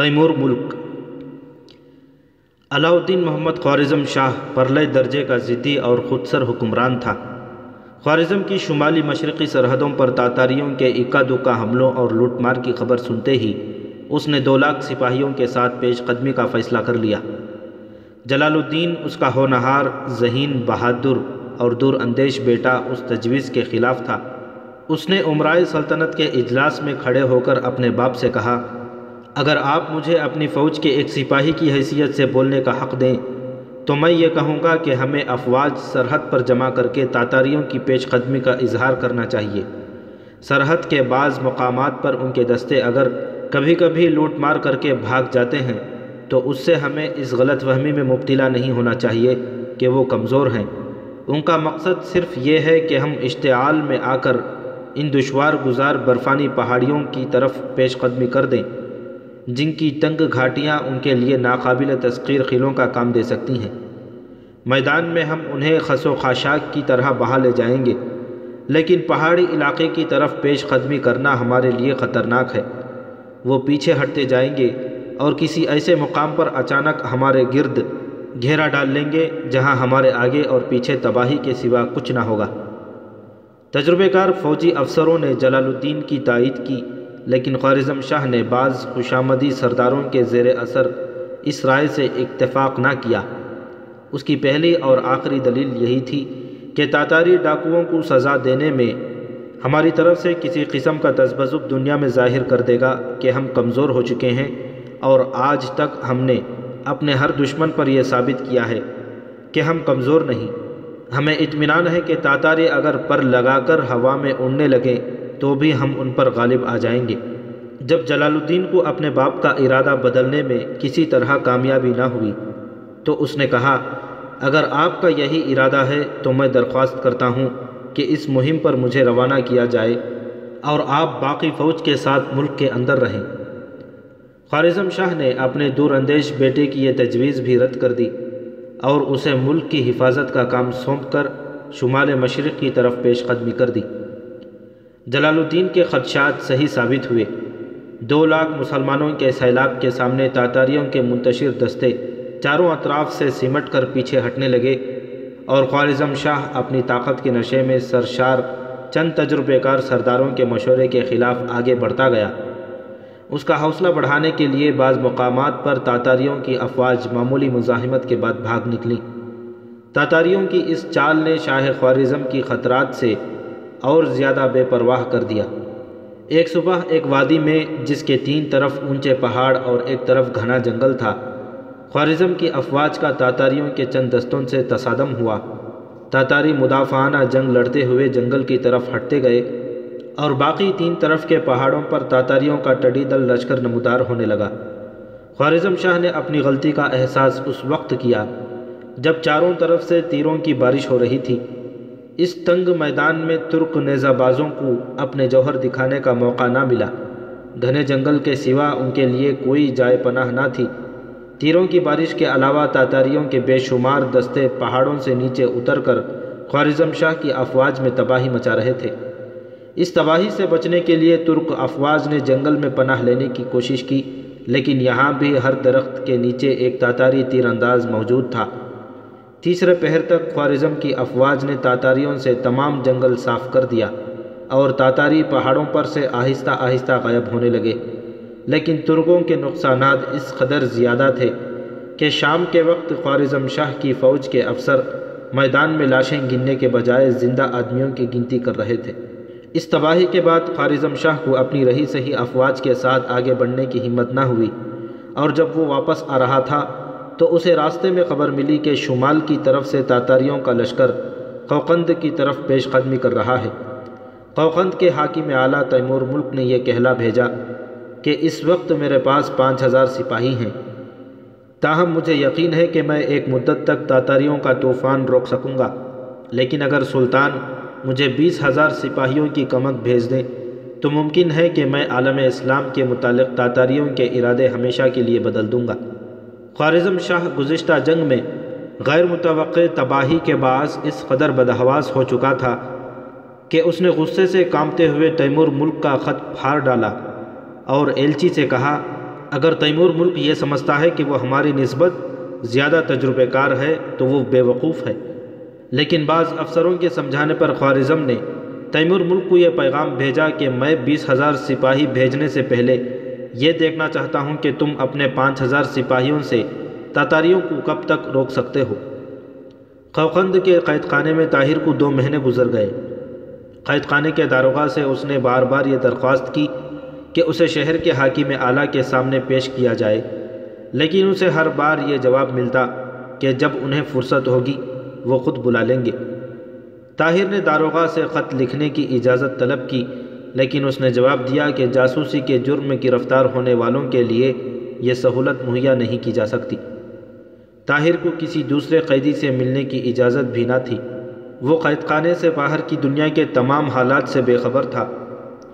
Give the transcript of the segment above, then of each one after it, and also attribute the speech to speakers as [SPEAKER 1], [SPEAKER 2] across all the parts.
[SPEAKER 1] Timur ملک۔ علاؤ الدین محمد خوارزم شاہ پرلے درجے کا ضدی اور خودسر حکمران تھا۔ خوارزم کی شمالی مشرقی سرحدوں پر تاتاریوں کے اکا دکا حملوں اور لوٹ مار کی خبر سنتے ہی اس نے دو لاکھ سپاہیوں کے ساتھ پیش قدمی کا فیصلہ کر لیا۔ جلال الدین، اس کا ہونہار ذہین بہادر اور دور اندیش بیٹا اس تجویز کے خلاف تھا۔ اس نے عمرائے سلطنت کے اجلاس میں کھڑے ہو کر اپنے باپ سے کہا اگر آپ مجھے اپنی فوج کے ایک سپاہی کی حیثیت سے بولنے کا حق دیں، تو میں یہ کہوں گا کہ ہمیں افواج سرحد پر جمع کر کے تاتاریوں کی پیش قدمی کا اظہار کرنا چاہیے۔ سرحد کے بعض مقامات پر ان کے دستے اگر کبھی کبھی لوٹ مار کر کے بھاگ جاتے ہیں، تو اس سے ہمیں اس غلط فہمی میں مبتلا نہیں ہونا چاہیے کہ وہ کمزور ہیں۔ ان کا مقصد صرف یہ ہے کہ ہم اشتعال میں آ کر ان دشوار گزار برفانی پہاڑیوں کی طرف پیش قدمی کر دیں۔ جن کی تنگ گھاٹیاں ان کے لیے ناقابل تسخیر خلوں کا کام دے سکتی ہیں۔ میدان میں ہم انہیں خس و خاشاک کی طرح بہا لے جائیں گے، لیکن پہاڑی علاقے کی طرف پیش قدمی کرنا ہمارے لیے خطرناک ہے۔ وہ پیچھے ہٹتے جائیں گے اور کسی ایسے مقام پر اچانک ہمارے گرد گھیرا ڈال لیں گے جہاں ہمارے آگے اور پیچھے تباہی کے سوا کچھ نہ ہوگا۔ تجربے کار فوجی افسروں نے جلال الدین کی تائید کی۔ لیکن خوارزم شاہ نے بعض خوشامدی سرداروں کے زیر اثر اس رائے سے اتفاق نہ کیا۔ اس کی پہلی اور آخری دلیل یہی تھی کہ تاتاری ڈاکوؤں کو سزا دینے میں ہماری طرف سے کسی قسم کا تذبذب دنیا میں ظاہر کر دے گا کہ ہم کمزور ہو چکے ہیں اور آج تک ہم نے اپنے ہر دشمن پر یہ ثابت کیا ہے کہ ہم کمزور نہیں۔ ہمیں اطمینان ہے کہ تاتاری اگر پر لگا کر ہوا میں اڑنے لگیں تو بھی ہم ان پر غالب آ جائیں گے۔ جب جلال الدین کو اپنے باپ کا ارادہ بدلنے میں کسی طرح کامیابی نہ ہوئی، تو اس نے کہا، اگر آپ کا یہی ارادہ ہے تو میں درخواست کرتا ہوں کہ اس مہم پر مجھے روانہ کیا جائے اور آپ باقی فوج کے ساتھ ملک کے اندر رہیں۔ خوارزم شاہ نے اپنے دور اندیش بیٹے کی یہ تجویز بھی رد کر دی اور اسے ملک کی حفاظت کا کام سونپ کر شمال مشرق کی طرف پیش قدمی کر دی۔ جلال الدین کے خدشات صحیح ثابت ہوئے۔ دو لاکھ مسلمانوں کے سیلاب کے سامنے تاتاریوں کے منتشر دستے چاروں اطراف سے سمٹ کر پیچھے ہٹنے لگے اور خوارزم شاہ اپنی طاقت کے نشے میں سرشار چند تجربے کار سرداروں کے مشورے کے خلاف آگے بڑھتا گیا۔ اس کا حوصلہ بڑھانے کے لیے بعض مقامات پر تاتاریوں کی افواج معمولی مزاحمت کے بعد بھاگ نکلی۔ تاتاریوں کی اس چال نے شاہ خوارزم کی خطرات سے اور زیادہ بے پرواہ کر دیا۔ ایک صبح ایک وادی میں جس کے تین طرف اونچے پہاڑ اور ایک طرف گھنا جنگل تھا، خوارزم کی افواج کا تاتاریوں کے چند دستوں سے تصادم ہوا۔ تاتاری مدافعانہ جنگ لڑتے ہوئے جنگل کی طرف ہٹتے گئے اور باقی تین طرف کے پہاڑوں پر تاتاریوں کا ٹڈی دل لشکر نمودار ہونے لگا۔ خوارزم شاہ نے اپنی غلطی کا احساس اس وقت کیا جب چاروں طرف سے تیروں کی بارش ہو رہی تھی۔ اس تنگ میدان میں ترک نیزہ بازوں کو اپنے جوہر دکھانے کا موقع نہ ملا۔ گھنے جنگل کے سوا ان کے لیے کوئی جائے پناہ نہ تھی۔ تیروں کی بارش کے علاوہ تاتاریوں کے بے شمار دستے پہاڑوں سے نیچے اتر کر خوارزم شاہ کی افواج میں تباہی مچا رہے تھے۔ اس تباہی سے بچنے کے لیے ترک افواج نے جنگل میں پناہ لینے کی کوشش کی، لیکن یہاں بھی ہر درخت کے نیچے ایک تاتاری تیر انداز موجود تھا۔ تیسرے پہر تک خوارزم کی افواج نے تاتاریوں سے تمام جنگل صاف کر دیا اور تاتاری پہاڑوں پر سے آہستہ آہستہ غائب ہونے لگے۔ لیکن ترکوں کے نقصانات اس قدر زیادہ تھے کہ شام کے وقت خوارزم شاہ کی فوج کے افسر میدان میں لاشیں گننے کے بجائے زندہ آدمیوں کی گنتی کر رہے تھے۔ اس تباہی کے بعد خوارزم شاہ کو اپنی رہی صحیح افواج کے ساتھ آگے بڑھنے کی ہمت نہ ہوئی اور جب وہ واپس آ رہا تھا تو اسے راستے میں خبر ملی کہ شمال کی طرف سے تاتاریوں کا لشکر قوقند کی طرف پیش قدمی کر رہا ہے۔ قوقند کے حاکم اعلیٰ تیمور ملک نے یہ کہلا بھیجا کہ اس وقت میرے پاس پانچ ہزار سپاہی ہیں۔ تاہم مجھے یقین ہے کہ میں ایک مدت تک تاتاریوں کا طوفان روک سکوں گا، لیکن اگر سلطان مجھے بیس ہزار سپاہیوں کی کمک بھیج دیں تو ممکن ہے کہ میں عالم اسلام کے متعلق تاتاریوں کے ارادے ہمیشہ کے لیے بدل دوں گا۔ خوارزم شاہ گزشتہ جنگ میں غیر متوقع تباہی کے باعث اس قدر بدہواس ہو چکا تھا کہ اس نے غصے سے کامتے ہوئے تیمور ملک کا خط پھاڑ ڈالا اور ایلچی سے کہا، اگر تیمور ملک یہ سمجھتا ہے کہ وہ ہماری نسبت زیادہ تجربہ کار ہے تو وہ بے وقوف ہے۔ لیکن بعض افسروں کے سمجھانے پر خوارزم نے تیمور ملک کو یہ پیغام بھیجا کہ میں بیس ہزار سپاہی بھیجنے سے پہلے یہ دیکھنا چاہتا ہوں کہ تم اپنے پانچ ہزار سپاہیوں سے تاتاریوں کو کب تک روک سکتے ہو۔ خوقند کے قید خانے میں طاہر کو دو مہینے گزر گئے۔ قید خانے کے داروغہ سے اس نے بار بار یہ درخواست کی کہ اسے شہر کے حاکم اعلیٰ کے سامنے پیش کیا جائے، لیکن اسے ہر بار یہ جواب ملتا کہ جب انہیں فرصت ہوگی، وہ خود بلا لیں گے۔ طاہر نے داروغہ سے خط لکھنے کی اجازت طلب کی لیکن اس نے جواب دیا کہ جاسوسی کے جرم میں گرفتار ہونے والوں کے لیے یہ سہولت مہیا نہیں کی جا سکتی۔ طاہر کو کسی دوسرے قیدی سے ملنے کی اجازت بھی نہ تھی۔ وہ قید خانے سے باہر کی دنیا کے تمام حالات سے بے خبر تھا۔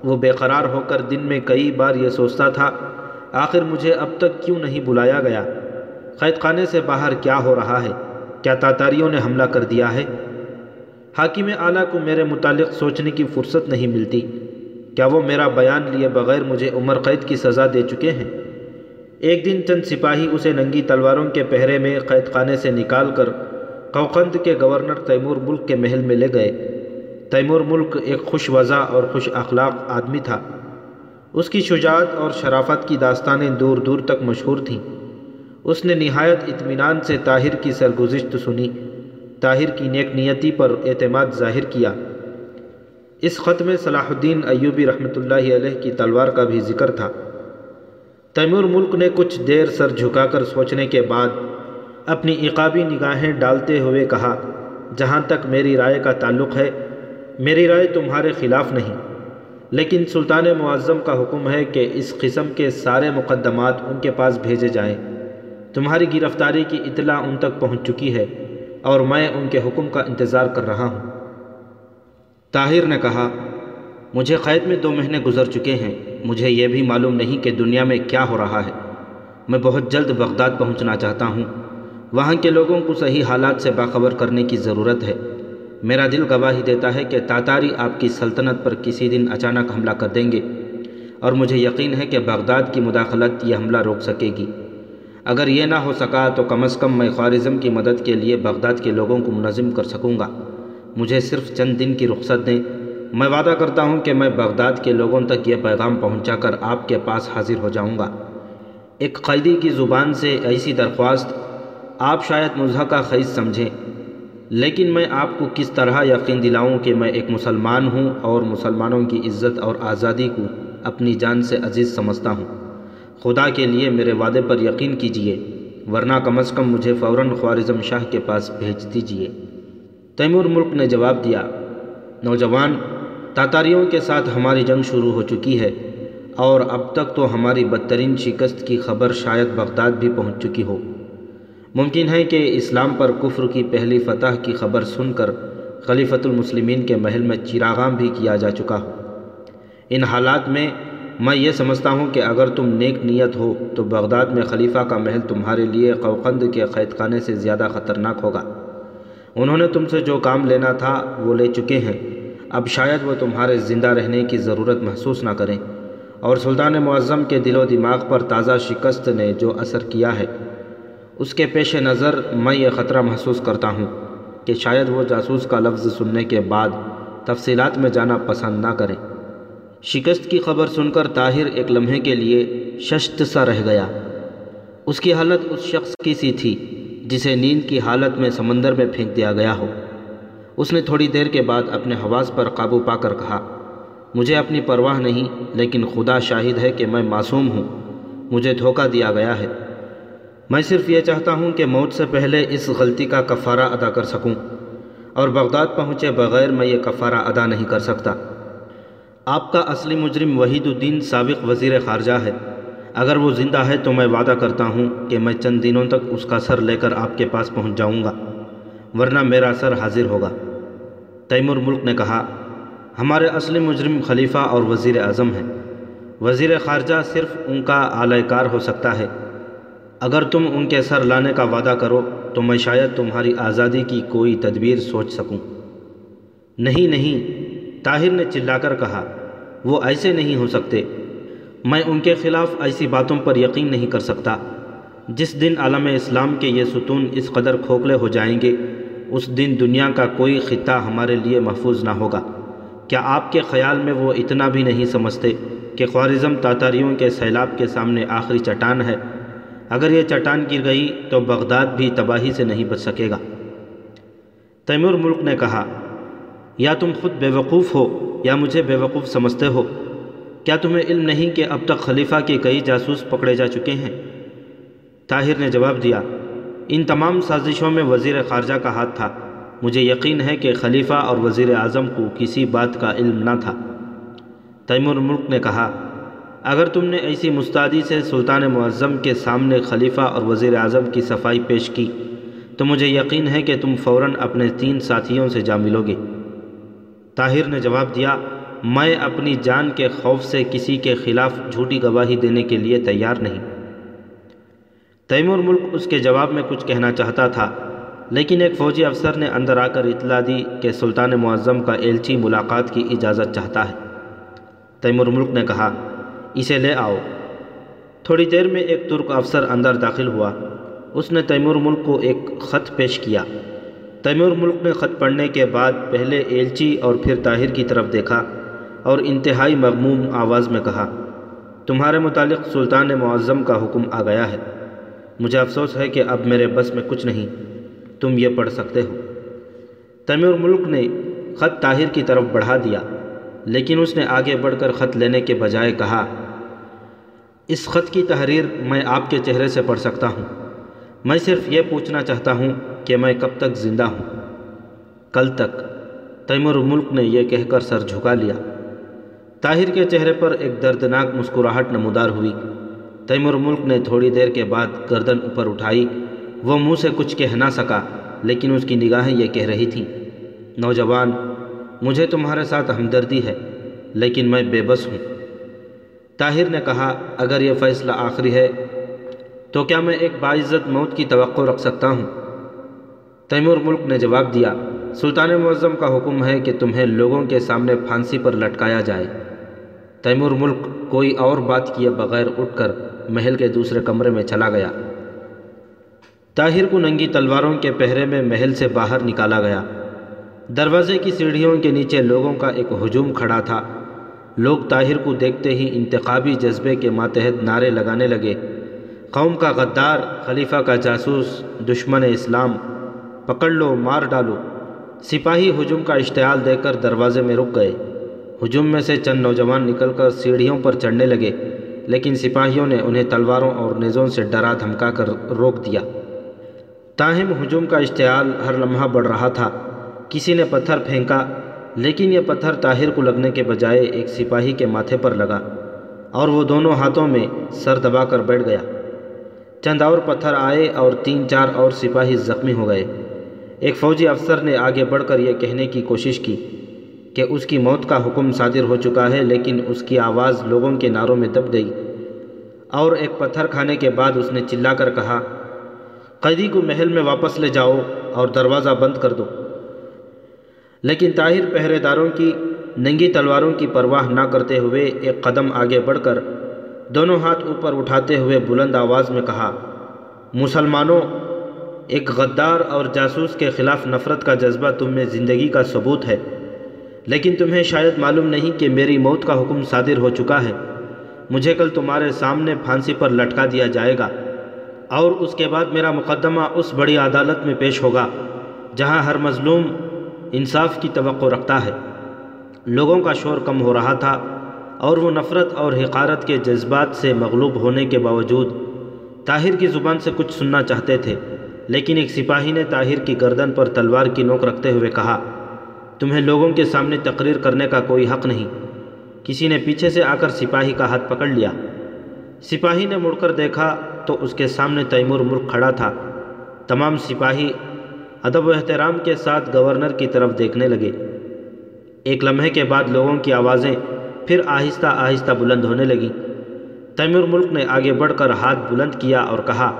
[SPEAKER 1] وہ بے قرار ہو کر دن میں کئی بار یہ سوچتا تھا، آخر مجھے اب تک کیوں نہیں بلایا گیا؟ قید خانے سے باہر کیا ہو رہا ہے؟ کیا تاتاریوں نے حملہ کر دیا ہے؟ حاکم اعلیٰ کو میرے متعلق سوچنے کی فرصت نہیں ملتی۔ کیا وہ میرا بیان لیے بغیر مجھے عمر قید کی سزا دے چکے ہیں؟ ایک دن چند سپاہی اسے ننگی تلواروں کے پہرے میں قید خانے سے نکال کر قوقند کے گورنر تیمور ملک کے محل میں لے گئے۔ تیمور ملک ایک خوش وضع اور خوش اخلاق آدمی تھا۔ اس کی شجاعت اور شرافت کی داستانیں دور دور تک مشہور تھیں۔ اس نے نہایت اطمینان سے طاہر کی سرگزشت سنی۔ طاہر کی نیک نیتی پر اعتماد ظاہر کیا۔ اس خط میں صلاح الدین ایوبی رحمۃ اللہ علیہ کی تلوار کا بھی ذکر تھا۔ تیمور ملک نے کچھ دیر سر جھکا کر سوچنے کے بعد اپنی عقابی نگاہیں ڈالتے ہوئے کہا، جہاں تک میری رائے کا تعلق ہے، میری رائے تمہارے خلاف نہیں، لیکن سلطان معظم کا حکم ہے کہ اس قسم کے سارے مقدمات ان کے پاس بھیجے جائیں۔ تمہاری گرفتاری کی اطلاع ان تک پہنچ چکی ہے اور میں ان کے حکم کا انتظار کر رہا ہوں۔ طاہر نے کہا، مجھے قید میں دو مہینے گزر چکے ہیں، مجھے یہ بھی معلوم نہیں کہ دنیا میں کیا ہو رہا ہے۔ میں بہت جلد بغداد پہنچنا چاہتا ہوں۔ وہاں کے لوگوں کو صحیح حالات سے باخبر کرنے کی ضرورت ہے۔ میرا دل گواہی دیتا ہے کہ تاتاری آپ کی سلطنت پر کسی دن اچانک حملہ کر دیں گے۔ اور مجھے یقین ہے کہ بغداد کی مداخلت یہ حملہ روک سکے گی۔ اگر یہ نہ ہو سکا تو کم از کم میں خوارزم کی مدد کے لیے بغداد کے لوگوں کو منظم کر سکوں گا۔ مجھے صرف چند دن کی رخصت دیں۔ میں وعدہ کرتا ہوں کہ میں بغداد کے لوگوں تک یہ پیغام پہنچا کر آپ کے پاس حاضر ہو جاؤں گا۔ ایک قیدی کی زبان سے ایسی درخواست، آپ شاید مضحکہ خیز سمجھیں، لیکن میں آپ کو کس طرح یقین دلاؤں کہ میں ایک مسلمان ہوں اور مسلمانوں کی عزت اور آزادی کو اپنی جان سے عزیز سمجھتا ہوں۔ خدا کے لیے میرے وعدے پر یقین کیجیے ورنہ کم از کم مجھے فوراً خوارزم شاہ کے پاس بھیج دیجیے تیمور ملک نے جواب دیا، نوجوان، تاتاریوں کے ساتھ ہماری جنگ شروع ہو چکی ہے اور اب تک تو ہماری بدترین شکست کی خبر شاید بغداد بھی پہنچ چکی ہو۔ ممکن ہے کہ اسلام پر کفر کی پہلی فتح کی خبر سن کر خلیفۃ المسلمین کے محل میں چراغام بھی کیا جا چکا ہو۔ ان حالات میں میں یہ سمجھتا ہوں کہ اگر تم نیک نیت ہو تو بغداد میں خلیفہ کا محل تمہارے لیے قوقند کے قید خانے سے زیادہ خطرناک ہوگا۔ انہوں نے تم سے جو کام لینا تھا وہ لے چکے ہیں۔ اب شاید وہ تمہارے زندہ رہنے کی ضرورت محسوس نہ کریں۔ اور سلطان معظم کے دل و دماغ پر تازہ شکست نے جو اثر کیا ہے، اس کے پیش نظر میں یہ خطرہ محسوس کرتا ہوں کہ شاید وہ جاسوس کا لفظ سننے کے بعد تفصیلات میں جانا پسند نہ کریں۔ شکست کی خبر سن کر طاہر ایک لمحے کے لیے ششت سا رہ گیا۔ اس کی حالت اس شخص کی سی تھی۔ جسے نیند کی حالت میں سمندر میں پھینک دیا گیا ہو۔ اس نے تھوڑی دیر کے بعد اپنے حواس پر قابو پا کر کہا، مجھے اپنی پرواہ نہیں، لیکن خدا شاہد ہے کہ میں معصوم ہوں، مجھے دھوکہ دیا گیا ہے۔ میں صرف یہ چاہتا ہوں کہ موت سے پہلے اس غلطی کا کفارہ ادا کر سکوں، اور بغداد پہنچے بغیر میں یہ کفارہ ادا نہیں کر سکتا۔ آپ کا اصلی مجرم وحید الدین سابق وزیر خارجہ ہے۔ اگر وہ زندہ ہے تو میں وعدہ کرتا ہوں کہ میں چند دنوں تک اس کا سر لے کر آپ کے پاس پہنچ جاؤں گا، ورنہ میرا سر حاضر ہوگا۔ تیمور ملک نے کہا، ہمارے اصلی مجرم خلیفہ اور وزیر اعظم ہیں۔ وزیر خارجہ صرف ان کا اعلی کار ہو سکتا ہے۔ اگر تم ان کے سر لانے کا وعدہ کرو، تو میں شاید تمہاری آزادی کی کوئی تدبیر سوچ سکوں۔ نہیں نہیں، طاہر نے چلا کر کہا، وہ ایسے نہیں ہو سکتے۔ میں ان کے خلاف ایسی باتوں پر یقین نہیں کر سکتا۔ جس دن عالم اسلام کے یہ ستون اس قدر کھوکھلے ہو جائیں گے، اس دن دنیا کا کوئی خطہ ہمارے لیے محفوظ نہ ہوگا۔ کیا آپ کے خیال میں وہ اتنا بھی نہیں سمجھتے کہ خوارزم تاتاریوں کے سیلاب کے سامنے آخری چٹان ہے؟ اگر یہ چٹان گر گئی تو بغداد بھی تباہی سے نہیں بچ سکے گا۔ تیمور ملک نے کہا، یا تم خود بیوقوف ہو یا مجھے بیوقوف سمجھتے ہو۔ کیا تمہیں علم نہیں کہ اب تک خلیفہ کے کئی جاسوس پکڑے جا چکے ہیں؟ طاہر نے جواب دیا، ان تمام سازشوں میں وزیر خارجہ کا ہاتھ تھا۔ مجھے یقین ہے کہ خلیفہ اور وزیر اعظم کو کسی بات کا علم نہ تھا۔ تیمور ملک نے کہا، اگر تم نے ایسی مستعدی سے سلطان معظم کے سامنے خلیفہ اور وزیر اعظم کی صفائی پیش کی، تو مجھے یقین ہے کہ تم فوراً اپنے تین ساتھیوں سے جا ملو گے۔ طاہر نے جواب دیا میں اپنی جان کے خوف سے کسی کے خلاف جھوٹی گواہی دینے کے لیے تیار نہیں۔ تیمور ملک اس کے جواب میں کچھ کہنا چاہتا تھا، لیکن ایک فوجی افسر نے اندر آ کر اطلاع دی کہ سلطان معظم کا ایلچی ملاقات کی اجازت چاہتا ہے۔ تیمور ملک نے کہا، اسے لے آؤ۔ تھوڑی دیر میں ایک ترک افسر اندر داخل ہوا۔ اس نے تیمور ملک کو ایک خط پیش کیا۔ تیمور ملک نے خط پڑھنے کے بعد پہلے ایلچی اور پھر طاہر کی طرف دیکھا۔ اور انتہائی مغموم آواز میں کہا، تمہارے متعلق سلطان معظم کا حکم آ گیا ہے۔ مجھے افسوس ہے کہ اب میرے بس میں کچھ نہیں، تم یہ پڑھ سکتے ہو۔ تیمور ملک نے خط طاہر کی طرف بڑھا دیا، لیکن اس نے آگے بڑھ کر خط لینے کے بجائے کہا، اس خط کی تحریر میں آپ کے چہرے سے پڑھ سکتا ہوں۔ میں صرف یہ پوچھنا چاہتا ہوں کہ میں کب تک زندہ ہوں۔ کل تک تیمور ملک نے یہ کہہ کر سر جھکا لیا۔ طاہر کے چہرے پر ایک دردناک مسکراہٹ نمودار ہوئی۔ تیمور ملک نے تھوڑی دیر کے بعد گردن اوپر اٹھائی۔ وہ منہ سے کچھ کہہ نہ سکا، لیکن اس کی نگاہیں یہ کہہ رہی تھیں، نوجوان، مجھے تمہارے ساتھ ہمدردی ہے، لیکن میں بے بس ہوں۔ طاہر نے کہا، اگر یہ فیصلہ آخری ہے، تو کیا میں ایک باعزت موت کی توقع رکھ سکتا ہوں؟ تیمور ملک نے جواب دیا، سلطان معظم کا حکم ہے کہ تمہیں لوگوں کے سامنے پھانسی پر لٹکایا جائے۔ تیمور ملک کوئی اور بات کیے بغیر اٹھ کر محل کے دوسرے کمرے میں چلا گیا۔ طاہر کو ننگی تلواروں کے پہرے میں محل سے باہر نکالا گیا۔ دروازے کی سیڑھیوں کے نیچے لوگوں کا ایک ہجوم کھڑا تھا۔ لوگ طاہر کو دیکھتے ہی انتخابی جذبے کے ماتحت نعرے لگانے لگے۔ قوم کا غدار، خلیفہ کا جاسوس، دشمن اسلام، پکڑ لو، مار ڈالو۔ سپاہی ہجوم کا اشتعال دے کر دروازے میں رک گئے۔ ہجوم میں سے چند نوجوان نکل کر سیڑھیوں پر چڑھنے لگے، لیکن سپاہیوں نے انہیں تلواروں اور نیزوں سے ڈرا دھمکا کر روک دیا۔ تاہم، ہجوم کا اشتعال ہر لمحہ بڑھ رہا تھا۔ کسی نے پتھر پھینکا، لیکن یہ پتھر طاہر کو لگنے کے بجائے ایک سپاہی کے ماتھے پر لگا اور وہ دونوں ہاتھوں میں سر دبا کر بیٹھ گیا۔ چند اور پتھر آئے اور تین چار اور سپاہی زخمی ہو گئے۔ ایک فوجی افسر نے آگے بڑھ کر یہ کہنے کی کوشش کی کہ اس کی موت کا حکم صادر ہو چکا ہے، لیکن اس کی آواز لوگوں کے ناروں میں دب گئی۔ اور ایک پتھر کھانے کے بعد اس نے چلا کر کہا، قیدی کو محل میں واپس لے جاؤ اور دروازہ بند کر دو۔ لیکن طاہر پہرے داروں کی ننگی تلواروں کی پرواہ نہ کرتے ہوئے ایک قدم آگے بڑھ کر دونوں ہاتھ اوپر اٹھاتے ہوئے بلند آواز میں کہا، مسلمانوں، ایک غدار اور جاسوس کے خلاف نفرت کا جذبہ تم میں زندگی کا ثبوت ہے۔ لیکن تمہیں شاید معلوم نہیں کہ میری موت کا حکم صادر ہو چکا ہے۔ مجھے کل تمہارے سامنے پھانسی پر لٹکا دیا جائے گا۔ اور اس کے بعد میرا مقدمہ اس بڑی عدالت میں پیش ہوگا، جہاں ہر مظلوم انصاف کی توقع رکھتا ہے۔ لوگوں کا شور کم ہو رہا تھا اور وہ نفرت اور حقارت کے جذبات سے مغلوب ہونے کے باوجود طاہر کی زبان سے کچھ سننا چاہتے تھے، لیکن ایک سپاہی نے طاہر کی گردن پر تلوار کی نوک رکھتے ہوئے کہا تمہیں لوگوں کے سامنے تقریر کرنے کا کوئی حق نہیں۔ کسی نے پیچھے سے آ کر سپاہی کا ہاتھ پکڑ لیا۔ سپاہی نے مڑ کر دیکھا تو اس کے سامنے تیمور ملک کھڑا تھا۔ تمام سپاہی ادب و احترام کے ساتھ گورنر کی طرف دیکھنے لگے۔ ایک لمحے کے بعد لوگوں کی آوازیں پھر آہستہ آہستہ بلند ہونے لگیں۔ تیمور ملک نے آگے بڑھ کر ہاتھ بلند کیا اور کہا،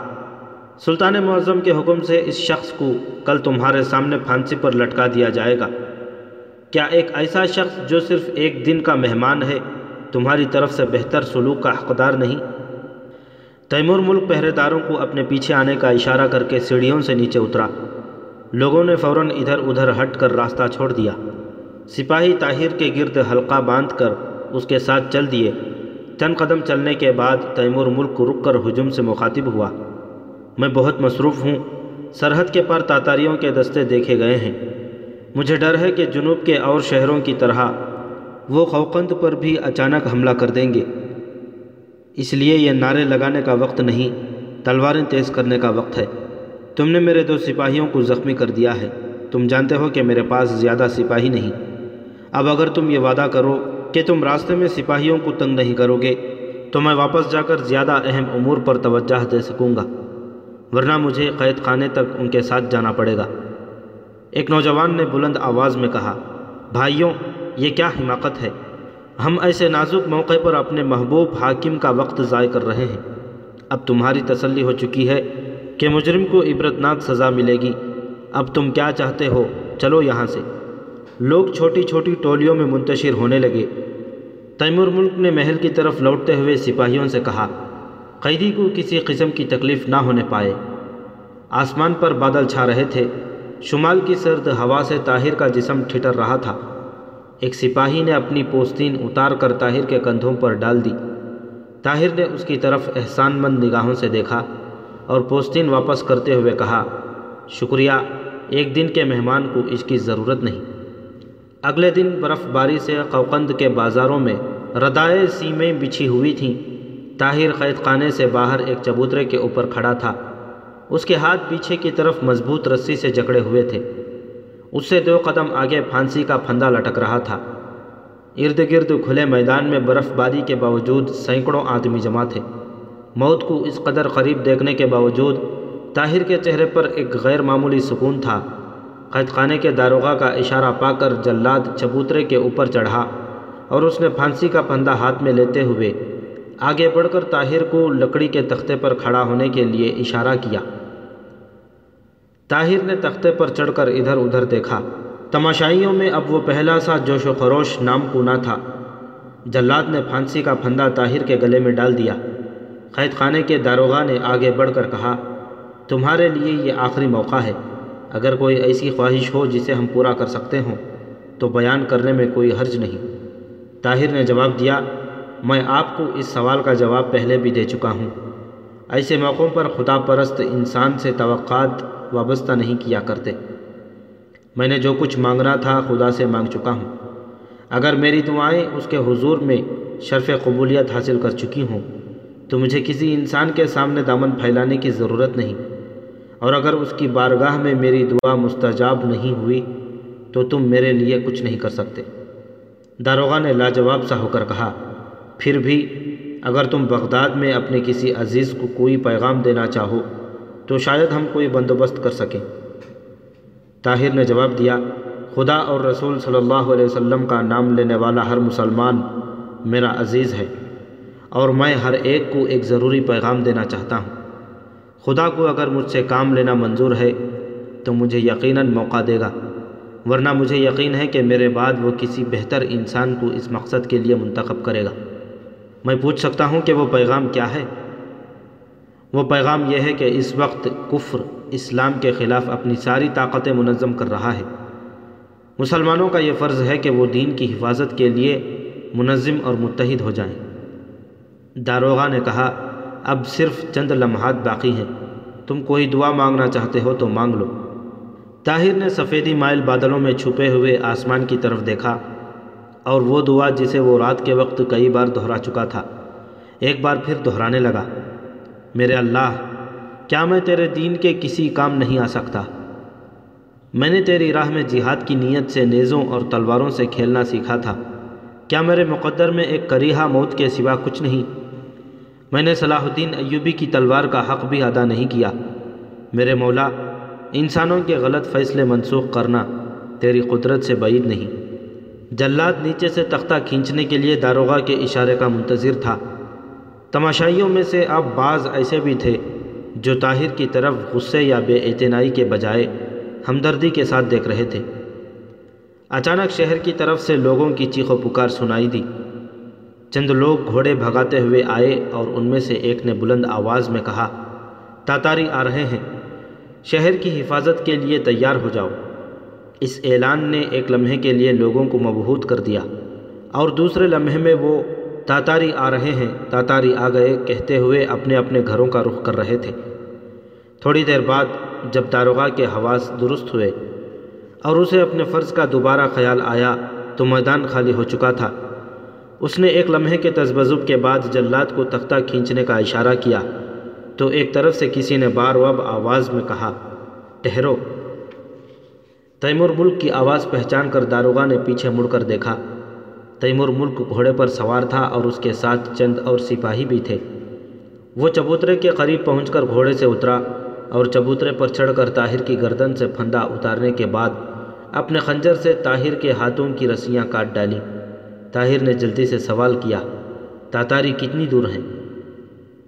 [SPEAKER 1] سلطان معظم کے حکم سے اس شخص کو کل تمہارے سامنے پھانسی پر لٹکا دیا جائے گا۔ کیا ایک ایسا شخص جو صرف ایک دن کا مہمان ہے، تمہاری طرف سے بہتر سلوک کا حقدار نہیں؟ تیمور ملک پہرے داروں کو اپنے پیچھے آنے کا اشارہ کر کے سیڑھیوں سے نیچے اترا۔ لوگوں نے فوراً ادھر ادھر ہٹ کر راستہ چھوڑ دیا۔ سپاہی طاہر کے گرد حلقہ باندھ کر اس کے ساتھ چل دیے۔ چند قدم چلنے کے بعد تیمور ملک کو رک کر ہجوم سے مخاطب ہوا۔ میں بہت مصروف ہوں۔ سرحد کے پر تاتاریوں کے دستے دیکھے گئے ہیں۔ مجھے ڈر ہے کہ جنوب کے اور شہروں کی طرح وہ خوقند پر بھی اچانک حملہ کر دیں گے۔ اس لیے یہ نعرے لگانے کا وقت نہیں، تلواریں تیز کرنے کا وقت ہے۔ تم نے میرے دو سپاہیوں کو زخمی کر دیا ہے۔ تم جانتے ہو کہ میرے پاس زیادہ سپاہی نہیں۔ اب اگر تم یہ وعدہ کرو کہ تم راستے میں سپاہیوں کو تنگ نہیں کرو گے، تو میں واپس جا کر زیادہ اہم امور پر توجہ دے سکوں گا، ورنہ مجھے قید خانے تک ان کے ساتھ جانا پڑے گا۔ ایک نوجوان نے بلند آواز میں کہا، بھائیوں، یہ کیا حماقت ہے؟ ہم ایسے نازک موقع پر اپنے محبوب حاکم کا وقت ضائع کر رہے ہیں۔ اب تمہاری تسلی ہو چکی ہے کہ مجرم کو عبرتناک سزا ملے گی۔ اب تم کیا چاہتے ہو؟ چلو یہاں سے۔ لوگ چھوٹی چھوٹی ٹولیوں میں منتشر ہونے لگے۔ تیمور ملک نے محل کی طرف لوٹتے ہوئے سپاہیوں سے کہا، قیدی کو کسی قسم کی تکلیف نہ ہونے پائے۔ آسمان پر بادل چھا رہے تھے۔ شمال کی سرد ہوا سے طاہر کا جسم ٹھٹر رہا تھا۔ ایک سپاہی نے اپنی پوستین اتار کر طاہر کے کندھوں پر ڈال دی۔ طاہر نے اس کی طرف احسان مند نگاہوں سے دیکھا اور پوستین واپس کرتے ہوئے کہا، شکریہ، ایک دن کے مہمان کو اس کی ضرورت نہیں۔ اگلے دن برف باری سے قوقند کے بازاروں میں ردائے سیمیں بچھی ہوئی تھیں۔ طاہر قید خانے سے باہر ایک چبوترے کے اوپر کھڑا تھا۔ اس کے ہاتھ پیچھے کی طرف مضبوط رسی سے جکڑے ہوئے تھے۔ اس سے دو قدم آگے پھانسی کا پھندا لٹک رہا تھا۔ ارد گرد کھلے میدان میں برف باری کے باوجود سینکڑوں آدمی جمع تھے۔ موت کو اس قدر قریب دیکھنے کے باوجود طاہر کے چہرے پر ایک غیر معمولی سکون تھا۔ قید خانے کے داروغہ کا اشارہ پا کر جلاد چبوترے کے اوپر چڑھا اور اس نے پھانسی کا پھندا ہاتھ میں لیتے ہوئے آگے بڑھ کر طاہر کو لکڑی کے تختے پر کھڑا ہونے کے لیے اشارہ کیا۔ طاہر نے تختے پر چڑھ کر ادھر ادھر دیکھا۔ تماشائیوں میں اب وہ پہلا سا جوش و خروش نام کو نہ تھا۔ جلاد نے پھانسی کا پھندا طاہر کے گلے میں ڈال دیا۔ قید خانے کے داروغہ نے آگے بڑھ کر کہا، تمہارے لیے یہ آخری موقع ہے۔ اگر کوئی ایسی خواہش ہو جسے ہم پورا کر سکتے ہوں، تو بیان کرنے میں کوئی حرج نہیں طاہر نے جواب دیا، میں آپ کو اس سوال کا جواب پہلے بھی دے چکا ہوں۔ ایسے موقعوں پر خدا پرست انسان سے توقعات وابستہ نہیں کیا کرتے۔ میں نے جو کچھ مانگنا تھا خدا سے مانگ چکا ہوں۔ اگر میری دعائیں اس کے حضور میں شرف قبولیت حاصل کر چکی ہوں، تو مجھے کسی انسان کے سامنے دامن پھیلانے کی ضرورت نہیں۔ اور اگر اس کی بارگاہ میں میری دعا مستجاب نہیں ہوئی، تو تم میرے لیے کچھ نہیں کر سکتے۔ داروغہ نے لاجواب سا ہو کر کہا، پھر بھی اگر تم بغداد میں اپنے کسی عزیز کو کوئی پیغام دینا چاہو تو شاید ہم کوئی بندوبست کر سکیں۔ طاہر نے جواب دیا، خدا اور رسول صلی اللہ علیہ وسلم کا نام لینے والا ہر مسلمان میرا عزیز ہے اور میں ہر ایک کو ایک ضروری پیغام دینا چاہتا ہوں۔ خدا کو اگر مجھ سے کام لینا منظور ہے تو مجھے یقیناً موقع دے گا، ورنہ مجھے یقین ہے کہ میرے بعد وہ کسی بہتر انسان کو اس مقصد کے لیے منتخب کرے گا۔ میں پوچھ سکتا ہوں کہ وہ پیغام کیا ہے۔ وہ پیغام یہ ہے کہ اس وقت کفر اسلام کے خلاف اپنی ساری طاقتیں منظم کر رہا ہے۔ مسلمانوں کا یہ فرض ہے کہ وہ دین کی حفاظت کے لیے منظم اور متحد ہو جائیں۔ داروغہ نے کہا، اب صرف چند لمحات باقی ہیں، تم کوئی دعا مانگنا چاہتے ہو تو مانگ لو۔ طاہر نے سفیدی مائل بادلوں میں چھپے ہوئے آسمان کی طرف دیکھا، اور وہ دعا جسے وہ رات کے وقت کئی بار دہرا چکا تھا، ایک بار پھر دہرانے لگا۔ میرے اللہ، کیا میں تیرے دین کے کسی کام نہیں آ سکتا؟ میں نے تیری راہ میں جہاد کی نیت سے نیزوں اور تلواروں سے کھیلنا سیکھا تھا۔ کیا میرے مقدر میں ایک کریحہ موت کے سوا کچھ نہیں؟ میں نے صلاح الدین ایوبی کی تلوار کا حق بھی ادا نہیں کیا۔ میرے مولا، انسانوں کے غلط فیصلے منسوخ کرنا تیری قدرت سے بعید نہیں۔ جلاد نیچے سے تختہ کھینچنے کے لیے داروغہ کے اشارے کا منتظر تھا۔ تماشائیوں میں سے اب بعض ایسے بھی تھے جو طاہر کی طرف غصے یا بے اعتنائی کے بجائے ہمدردی کے ساتھ دیکھ رہے تھے۔ اچانک شہر کی طرف سے لوگوں کی چیخ و پکار سنائی دی۔ چند لوگ گھوڑے بھگاتے ہوئے آئے اور ان میں سے ایک نے بلند آواز میں کہا، تاتاری آ رہے ہیں، شہر کی حفاظت کے لیے تیار ہو جاؤ۔ اس اعلان نے ایک لمحے کے لیے لوگوں کو مبہوت کر دیا اور دوسرے لمحے میں وہ تاتاری آ رہے ہیں۔ تاتاری آ گئے، کہتے ہوئے اپنے اپنے گھروں کا رخ کر رہے تھے۔ تھوڑی دیر بعد جب داروغہ کے حواس درست ہوئے اور اسے اپنے فرض کا دوبارہ خیال آیا تو میدان خالی ہو چکا تھا۔ اس نے ایک لمحے کے تذبذب کے بعد جلات کو تختہ کھینچنے کا اشارہ کیا تو ایک طرف سے کسی نے بار وب آواز میں کہا ٹہرو تیمور ملک کی آواز پہچان کر داروغہ نے پیچھے مڑ کر دیکھا۔ تیمور ملک گھوڑے پر سوار تھا اور اس کے ساتھ چند اور سپاہی بھی تھے۔ وہ چبوترے کے قریب پہنچ کر گھوڑے سے اترا اور چبوترے پر چڑھ کر طاہر کی گردن سے پھندا اتارنے کے بعد اپنے خنجر سے طاہر کے ہاتھوں کی رسیاں کاٹ ڈالیں طاہر نے جلدی سے سوال کیا، تاتاری کتنی دور ہیں؟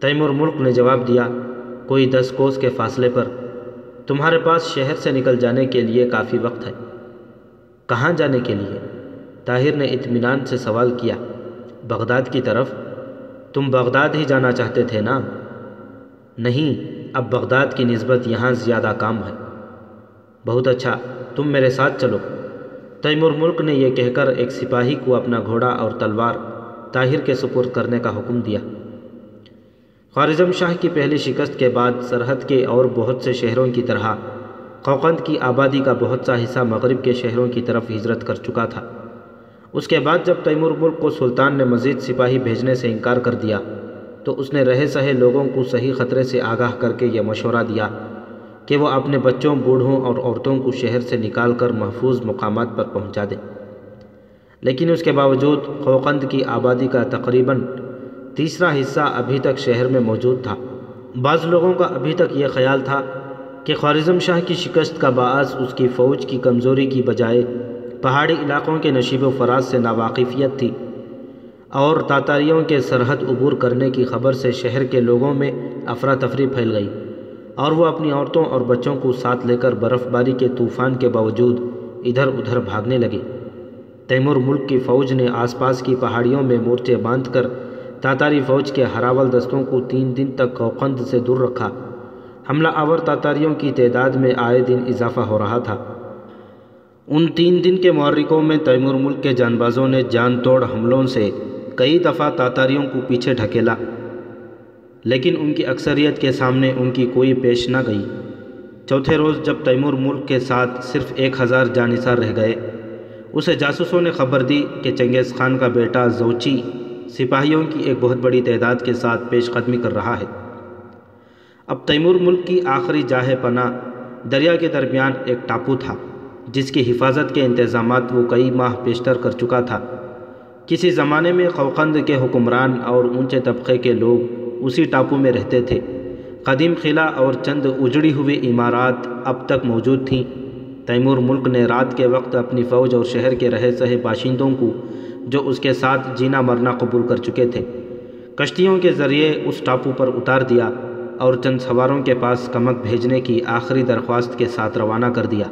[SPEAKER 1] تیمور ملک نے جواب دیا، کوئی دس کوس کے فاصلے پر۔ تمہارے پاس شہر سے نکل جانے کے لیے کافی وقت ہے۔ کہاں جانے کے لیے؟ طاہر نے اطمینان سے سوال کیا، بغداد کی طرف، تم بغداد ہی جانا چاہتے تھے نا؟ نہیں، اب بغداد کی نسبت یہاں زیادہ کام ہے۔ بہت اچھا تم میرے ساتھ چلو۔ تیمور ملک نے یہ کہہ کر ایک سپاہی کو اپنا گھوڑا اور تلوار طاہر کے سپرد کرنے کا حکم دیا۔ خوارزم شاہ کی پہلی شکست کے بعد سرحد کے اور بہت سے شہروں کی طرح قوقند کی آبادی کا بہت سا حصہ مغرب کے شہروں کی طرف ہجرت کر چکا تھا۔ اس کے بعد جب تیمور ملک کو سلطان نے مزید سپاہی بھیجنے سے انکار کر دیا، تو اس نے رہے سہے لوگوں کو صحیح خطرے سے آگاہ کر کے یہ مشورہ دیا کہ وہ اپنے بچوں، بوڑھوں اور عورتوں کو شہر سے نکال کر محفوظ مقامات پر پہنچا دیں۔ لیکن اس کے باوجود قوقند کی آبادی کا تقریباً تیسرا حصہ ابھی تک شہر میں موجود تھا۔ بعض لوگوں کا ابھی تک یہ خیال تھا کہ خوارزم شاہ کی شکست کا باعث اس کی فوج کی کمزوری کی بجائے پہاڑی علاقوں کے نشیب و فراز سے ناواقفیت تھی اور تاتاریوں کے سرحد عبور کرنے کی خبر سے شہر کے لوگوں میں افراتفری پھیل گئی اور وہ اپنی عورتوں اور بچوں کو ساتھ لے کر برف باری کے طوفان کے باوجود ادھر ادھر بھاگنے لگے۔ تیمور ملک کی فوج نے آس پاس کی پہاڑیوں میں مورچے باندھ کر تاتاری فوج کے ہراول دستوں کو تین دن تک کوقند سے دور رکھا۔ حملہ آور تاتاریوں کی تعداد میں آئے دن اضافہ ہو رہا تھا۔ ان تین دن کے معرکوں میں تیمور ملک کے جان بازوں نے جان توڑ حملوں سے کئی دفعہ تاتاریوں کو پیچھے ڈھکیلا۔ لیکن ان کی اکثریت کے سامنے ان کی کوئی پیش نہ گئی۔ چوتھے روز جب تیمور ملک کے ساتھ صرف ایک ہزار جانصار رہ گئے، اسے جاسوسوں نے خبر دی کہ چنگیز خان کا بیٹا زوچی سپاہیوں کی ایک بہت بڑی تعداد کے ساتھ پیش قدمی کر رہا ہے۔ اب تیمور ملک کی آخری جاہ پناہ دریا کے درمیان ایک ٹاپو تھا۔ جس کی حفاظت کے انتظامات وہ کئی ماہ پیشتر کر چکا تھا۔ کسی زمانے میں خوقند کے حکمران اور اونچے طبقے کے لوگ اسی ٹاپو میں رہتے تھے۔ قدیم قلعہ اور چند اجڑی ہوئی عمارات اب تک موجود تھیں۔ تیمور ملک نے رات کے وقت اپنی فوج اور شہر کے رہے سہے باشندوں کو، جو اس کے ساتھ جینا مرنا قبول کر چکے تھے، کشتیوں کے ذریعے اس ٹاپو پر اتار دیا اور چند سواروں کے پاس کمک بھیجنے کی آخری درخواست کے ساتھ روانہ کر دیا۔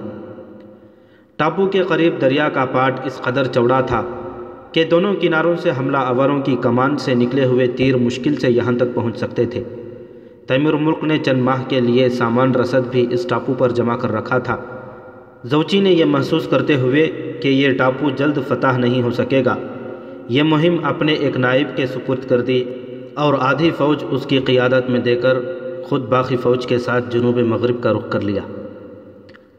[SPEAKER 1] ٹاپو کے قریب دریا کا پاٹ اس قدر چوڑا تھا کہ دونوں کناروں سے حملہ آوروں کی کمان سے نکلے ہوئے تیر مشکل سے یہاں تک پہنچ سکتے تھے۔ تیمور ملک نے چند ماہ کے لیے سامان رسد بھی اس ٹاپو پر جمع کر رکھا تھا۔ زوچی نے یہ محسوس کرتے ہوئے کہ یہ ٹاپو جلد فتح نہیں ہو سکے گا۔ یہ مہم اپنے ایک نائب کے سپرد کر دی اور آدھی فوج اس کی قیادت میں دے کر خود باقی فوج کے ساتھ جنوب مغرب کا رخ کر لیا۔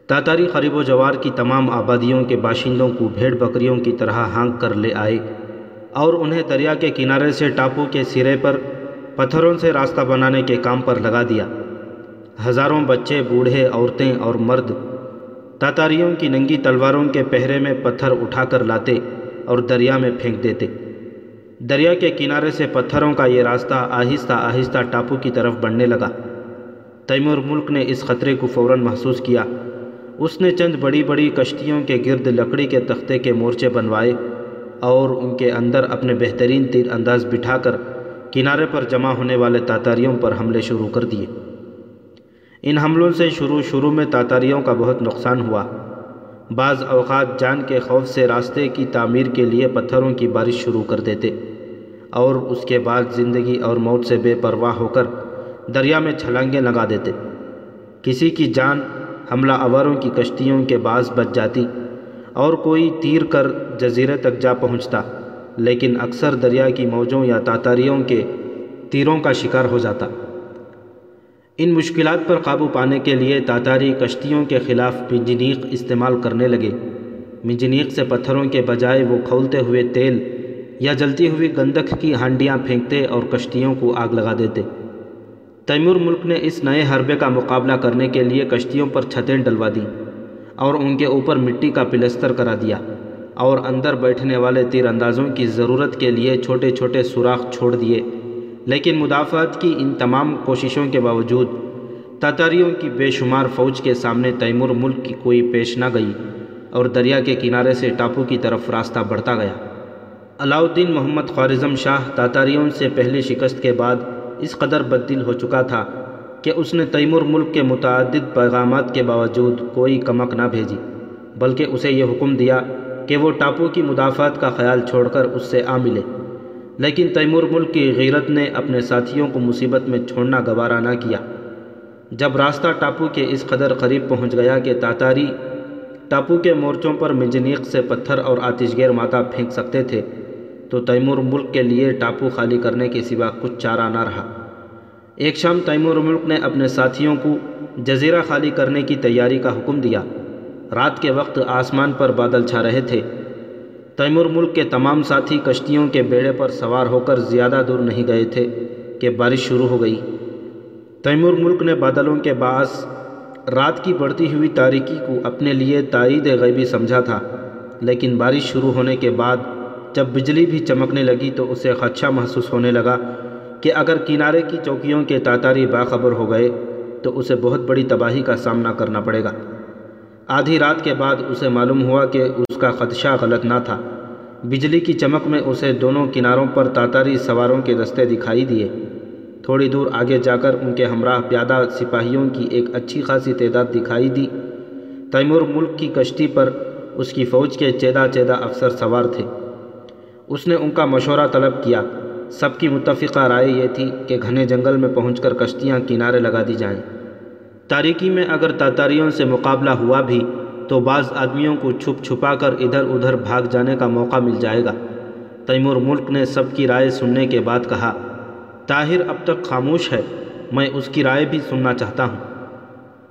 [SPEAKER 1] تاتاری قریب و جوار کی تمام آبادیوں کے باشندوں کو بھیڑ بکریوں کی طرح ہانک کر لے آئے اور انہیں دریا کے کنارے سے ٹاپو کے سرے پر پتھروں سے راستہ بنانے کے کام پر لگا دیا۔ ہزاروں بچے، بوڑھے، عورتیں اور مرد تاتاریوں کی ننگی تلواروں کے پہرے میں پتھر اٹھا کر لاتے اور دریا میں پھینک دیتے۔ دریا کے کنارے سے پتھروں کا یہ راستہ آہستہ آہستہ ٹاپو کی طرف بڑھنے لگا۔ تیمور ملک نے اس خطرے کو فوراً محسوس کیا۔ اس نے چند بڑی بڑی کشتیوں کے گرد لکڑی کے تختے کے مورچے بنوائے اور ان کے اندر اپنے بہترین تیر انداز بٹھا کر کنارے پر جمع ہونے والے تاتاریوں پر حملے شروع کر دیے۔ ان حملوں سے شروع شروع میں تاتاریوں کا بہت نقصان ہوا۔ بعض اوقات جان کے خوف سے راستے کی تعمیر کے لیے پتھروں کی بارش شروع کر دیتے اور اس کے بعد زندگی اور موت سے بے پرواہ ہو کر دریا میں چھلانگیں لگا دیتے۔ کسی کی جان حملہ آوروں کی کشتیوں کے باعث بچ جاتی اور کوئی تیر کر جزیرے تک جا پہنچتا، لیکن اکثر دریا کی موجوں یا تاتاریوں کے تیروں کا شکار ہو جاتا۔ ان مشکلات پر قابو پانے کے لیے تاتاری کشتیوں کے خلاف منجنیق استعمال کرنے لگے۔ منجنیق سے پتھروں کے بجائے وہ کھولتے ہوئے تیل یا جلتی ہوئی گندک کی ہانڈیاں پھینکتے اور کشتیوں کو آگ لگا دیتے۔ تیمور ملک نے اس نئے حربے کا مقابلہ کرنے کے لیے کشتیوں پر چھتیں ڈلوا دیں اور ان کے اوپر مٹی کا پلستر کرا دیا اور اندر بیٹھنے والے تیر اندازوں کی ضرورت کے لیے چھوٹے چھوٹے سوراخ چھوڑ دیے۔ لیکن مدافعت کی ان تمام کوششوں کے باوجود تاتاریوں کی بے شمار فوج کے سامنے تیمور ملک کی کوئی پیش نہ گئی اور دریا کے کنارے سے ٹاپو کی طرف راستہ بڑھتا گیا۔ علاؤ الدین محمد خوارزم شاہ تاتاریوں سے پہلی شکست کے بعد اس قدر بددل ہو چکا تھا کہ اس نے تیمور ملک کے متعدد پیغامات کے باوجود کوئی کمک نہ بھیجی، بلکہ اسے یہ حکم دیا کہ وہ ٹاپو کی مدافعت کا خیال چھوڑ کر اس سے آ ملے۔ لیکن تیمور ملک کی غیرت نے اپنے ساتھیوں کو مصیبت میں چھوڑنا گوارا نہ کیا۔ جب راستہ ٹاپو کے اس قدر قریب پہنچ گیا کہ تاتاری ٹاپو کے مورچوں پر منجنیق سے پتھر اور آتش گیر ماتا پھینک سکتے تھے تو تیمور ملک کے لیے ٹاپو خالی کرنے کے سوا کچھ چارہ نہ رہا۔ ایک شام تیمور ملک نے اپنے ساتھیوں کو جزیرہ خالی کرنے کی تیاری کا حکم دیا۔ رات کے وقت آسمان پر بادل چھا رہے تھے۔ تیمور ملک کے تمام ساتھی کشتیوں کے بیڑے پر سوار ہو کر زیادہ دور نہیں گئے تھے کہ بارش شروع ہو گئی۔ تیمور ملک نے بادلوں کے باعث رات کی بڑھتی ہوئی تاریکی کو اپنے لیے تائید غیبی سمجھا تھا، لیکن بارش شروع ہونے کے بعد جب بجلی بھی چمکنے لگی تو اسے خدشہ محسوس ہونے لگا کہ اگر کنارے کی چوکیوں کے تاتاری باخبر ہو گئے تو اسے بہت بڑی تباہی کا سامنا کرنا پڑے گا۔ آدھی رات کے بعد اسے معلوم ہوا کہ اس کا خدشہ غلط نہ تھا۔ بجلی کی چمک میں اسے دونوں کناروں پر تاتاری سواروں کے دستے دکھائی دیے۔ تھوڑی دور آگے جا کر ان کے ہمراہ پیادہ سپاہیوں کی ایک اچھی خاصی تعداد دکھائی دی۔ تیمور ملک کی کشتی پر اس کی فوج کے چیدہ چیدہ افسر سوار تھے۔ اس نے ان کا مشورہ طلب کیا۔ سب کی متفقہ رائے یہ تھی کہ گھنے جنگل میں پہنچ کر کشتیاں کنارے لگا دی جائیں۔ تاریکی میں اگر تاتاریوں سے مقابلہ ہوا بھی تو بعض آدمیوں کو چھپ چھپا کر ادھر ادھر بھاگ جانے کا موقع مل جائے گا۔ تیمور ملک نے سب کی رائے سننے کے بعد کہا، طاہر اب تک خاموش ہے، میں اس کی رائے بھی سننا چاہتا ہوں۔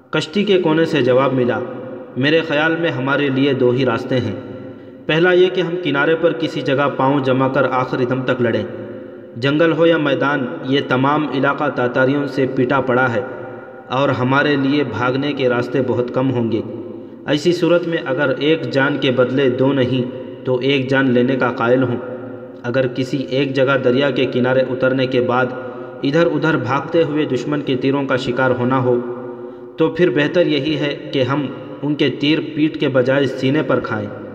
[SPEAKER 1] کشتی کے کونے سے جواب ملا، میرے خیال میں ہمارے لیے دو ہی راستے ہیں۔ پہلا یہ کہ ہم کنارے پر کسی جگہ پاؤں جما کر آخری دم تک لڑیں۔ جنگل ہو یا میدان، یہ تمام علاقہ تاتاریوں سے پیٹا پڑا ہے اور ہمارے لیے بھاگنے کے راستے بہت کم ہوں گے۔ ایسی صورت میں اگر ایک جان کے بدلے دو نہیں، تو ایک جان لینے کا قائل ہوں۔ اگر کسی ایک جگہ دریا کے کنارے اترنے کے بعد ادھر ادھر بھاگتے ہوئے دشمن کے تیروں کا شکار ہونا ہو، تو پھر بہتر یہی ہے کہ ہم ان کے تیر پیٹ کے بجائے سینے پر کھائیں۔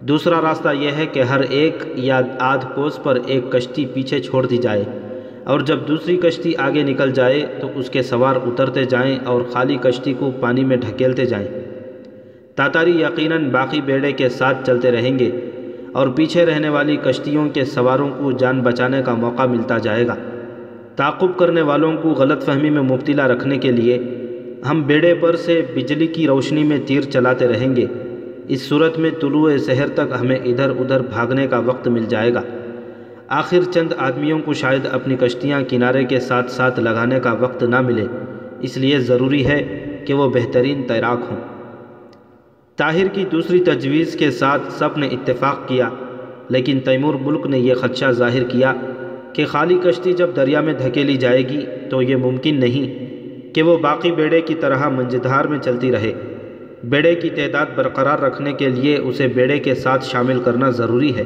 [SPEAKER 1] دوسرا راستہ یہ ہے کہ ہر ایک یا آدھ کوس پر ایک کشتی پیچھے چھوڑ دی جائے اور جب دوسری کشتی آگے نکل جائے تو اس کے سوار اترتے جائیں اور خالی کشتی کو پانی میں ڈھکیلتے جائیں۔ تاتاری یقیناً باقی بیڑے کے ساتھ چلتے رہیں گے اور پیچھے رہنے والی کشتیوں کے سواروں کو جان بچانے کا موقع ملتا جائے گا۔ تعقب کرنے والوں کو غلط فہمی میں مبتلا رکھنے کے لیے ہم بیڑے پر سے بجلی کی روشنی میں تیر چلاتے رہیں گے۔ اس صورت میں طلوع شہر تک ہمیں ادھر ادھر بھاگنے کا وقت مل جائے گا۔ آخر چند آدمیوں کو شاید اپنی کشتیاں کنارے کے ساتھ ساتھ لگانے کا وقت نہ ملے، اس لیے ضروری ہے کہ وہ بہترین تیراک ہوں۔ طاہر کی دوسری تجویز کے ساتھ سب نے اتفاق کیا، لیکن تیمور ملک نے یہ خدشہ ظاہر کیا کہ خالی کشتی جب دریا میں دھکیلی جائے گی تو یہ ممکن نہیں کہ وہ باقی بیڑے کی طرح منجدھار میں چلتی رہے۔ بیڑے کی تعداد برقرار رکھنے کے لیے اسے بیڑے کے ساتھ شامل کرنا ضروری ہے۔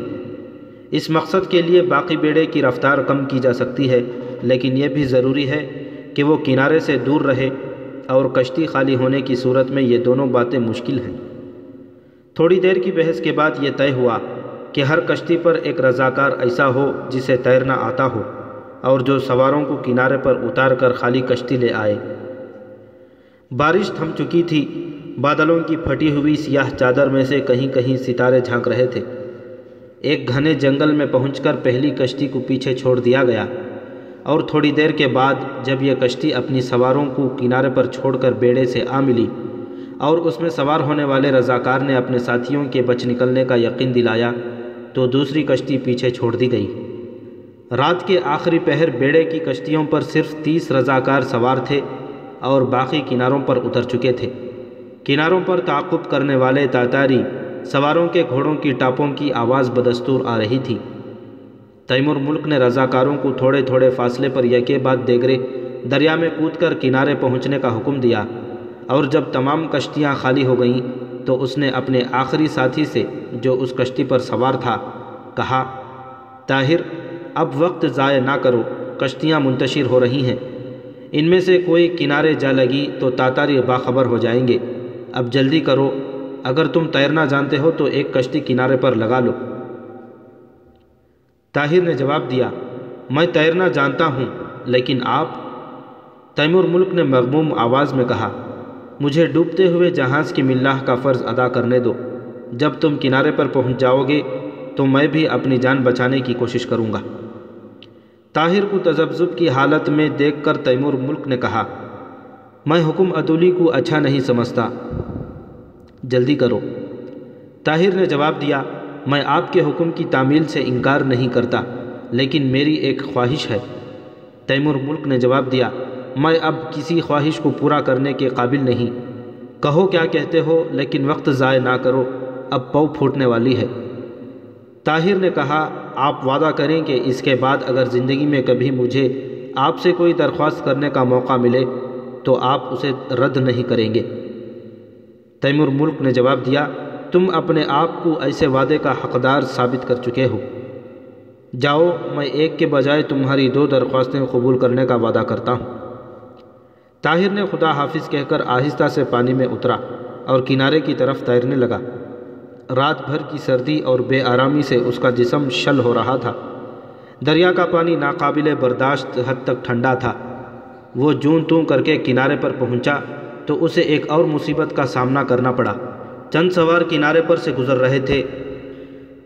[SPEAKER 1] اس مقصد کے لیے باقی بیڑے کی رفتار کم کی جا سکتی ہے، لیکن یہ بھی ضروری ہے کہ وہ کنارے سے دور رہے اور کشتی خالی ہونے کی صورت میں یہ دونوں باتیں مشکل ہیں۔ تھوڑی دیر کی بحث کے بعد یہ طے ہوا کہ ہر کشتی پر ایک رضاکار ایسا ہو جسے تیرنا آتا ہو اور جو سواروں کو کنارے پر اتار کر خالی کشتی لے آئے۔ بارش تھم چکی تھی بادلوں کی پھٹی ہوئی سیاہ چادر میں سے کہیں کہیں ستارے جھانک رہے تھے۔ ایک گھنے جنگل میں پہنچ کر پہلی کشتی کو پیچھے چھوڑ دیا گیا۔ اور تھوڑی دیر کے بعد جب یہ کشتی اپنی سواروں کو کنارے پر چھوڑ کر بیڑے سے آ ملی اور اس میں سوار ہونے والے رضاکار نے اپنے ساتھیوں کے بچ نکلنے کا یقین دلایا تو دوسری کشتی پیچھے چھوڑ دی گئی۔ رات کے آخری پہر بیڑے کی کشتیوں پر صرف تیس رضاکار سوار تھے اور باقی کناروں پر اتر چکے تھے۔ کناروں پر تعاقب کرنے والے تاتاری سواروں کے گھوڑوں کی ٹاپوں کی آواز بدستور آ رہی تھی۔ تیمور ملک نے رضاکاروں کو تھوڑے تھوڑے فاصلے پر یکے بعد دیگرے دریا میں کود کر کنارے پہنچنے کا حکم دیا اور جب تمام کشتیاں خالی ہو گئیں تو اس نے اپنے آخری ساتھی سے جو اس کشتی پر سوار تھا کہا، طاہر، اب وقت ضائع نہ کرو، کشتیاں منتشر ہو رہی ہیں۔ ان میں سے کوئی کنارے جا لگی تو تاتاری باخبر ہو جائیں گے۔ اب جلدی کرو۔ اگر تم تیرنا جانتے ہو تو ایک کشتی کنارے پر لگا لو۔ طاہر نے جواب دیا، میں تیرنا جانتا ہوں، لیکن آپ؟ تیمور ملک نے مغموم آواز میں کہا، مجھے ڈوبتے ہوئے جہاز کی ملاح کا فرض ادا کرنے دو۔ جب تم کنارے پر پہنچ جاؤ گے تو میں بھی اپنی جان بچانے کی کوشش کروں گا۔ طاہر کو تذبذب کی حالت میں دیکھ کر تیمور ملک نے کہا، میں حکم عدولی کو اچھا نہیں سمجھتا۔ جلدی کرو۔ طاہر نے جواب دیا، میں آپ کے حکم کی تعمیل سے انکار نہیں کرتا، لیکن میری ایک خواہش ہے۔ تیمور ملک نے جواب دیا، میں اب کسی خواہش کو پورا کرنے کے قابل نہیں۔ کہو کیا کہتے ہو، لیکن وقت ضائع نہ کرو، اب پو پھوٹنے والی ہے۔ طاہر نے کہا، آپ وعدہ کریں کہ اس کے بعد اگر زندگی میں کبھی مجھے آپ سے کوئی درخواست کرنے کا موقع ملے، تو آپ اسے رد نہیں کریں گے۔ تیمور ملک نے جواب دیا، تم اپنے آپ کو ایسے وعدے کا حقدار ثابت کر چکے ہو۔ جاؤ، میں ایک کے بجائے تمہاری دو درخواستیں قبول کرنے کا وعدہ کرتا ہوں۔ طاہر نے خدا حافظ کہہ کر آہستہ سے پانی میں اترا اور کنارے کی طرف تیرنے لگا۔ رات بھر کی سردی اور بے آرامی سے اس کا جسم شل ہو رہا تھا۔ دریا کا پانی ناقابل برداشت حد تک ٹھنڈا تھا۔ وہ جون توں کر کے کنارے پر پہنچا۔ تو اسے ایک اور مصیبت کا سامنا کرنا پڑا۔ چند سوار کنارے پر سے گزر رہے تھے۔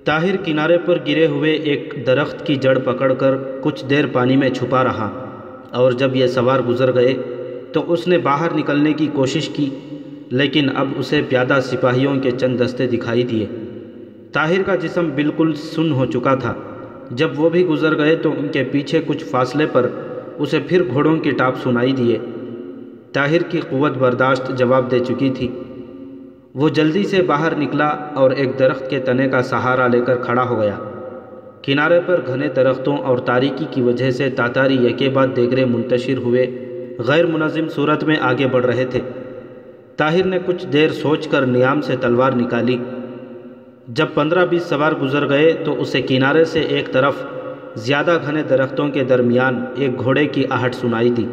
[SPEAKER 1] طاہر کنارے پر گرے ہوئے ایک درخت کی جڑ پکڑ کر کچھ دیر پانی میں چھپا رہا۔ اور جب یہ سوار گزر گئے تو اس نے باہر نکلنے کی کوشش کی، لیکن اب اسے پیادہ سپاہیوں کے چند دستے دکھائی دیے۔ طاہر کا جسم بالکل سن ہو چکا تھا۔ جب وہ بھی گزر گئے تو ان کے پیچھے کچھ فاصلے پر اسے پھر گھوڑوں کی ٹاپ سنائی دیے۔ طاہر کی قوت برداشت جواب دے چکی تھی۔ وہ جلدی سے باہر نکلا اور ایک درخت کے تنے کا سہارا لے کر کھڑا ہو گیا۔ کنارے پر گھنے درختوں اور تاریکی کی وجہ سے تاتاری یکے بعد دیگرے منتشر ہوئے، غیر منظم صورت میں آگے بڑھ رہے تھے۔ طاہر نے کچھ دیر سوچ کر نیام سے تلوار نکالی۔ جب پندرہ بیس سوار گزر گئے تو اسے کنارے سے ایک طرف زیادہ گھنے درختوں کے درمیان ایک گھوڑے کی آہٹ سنائی دی۔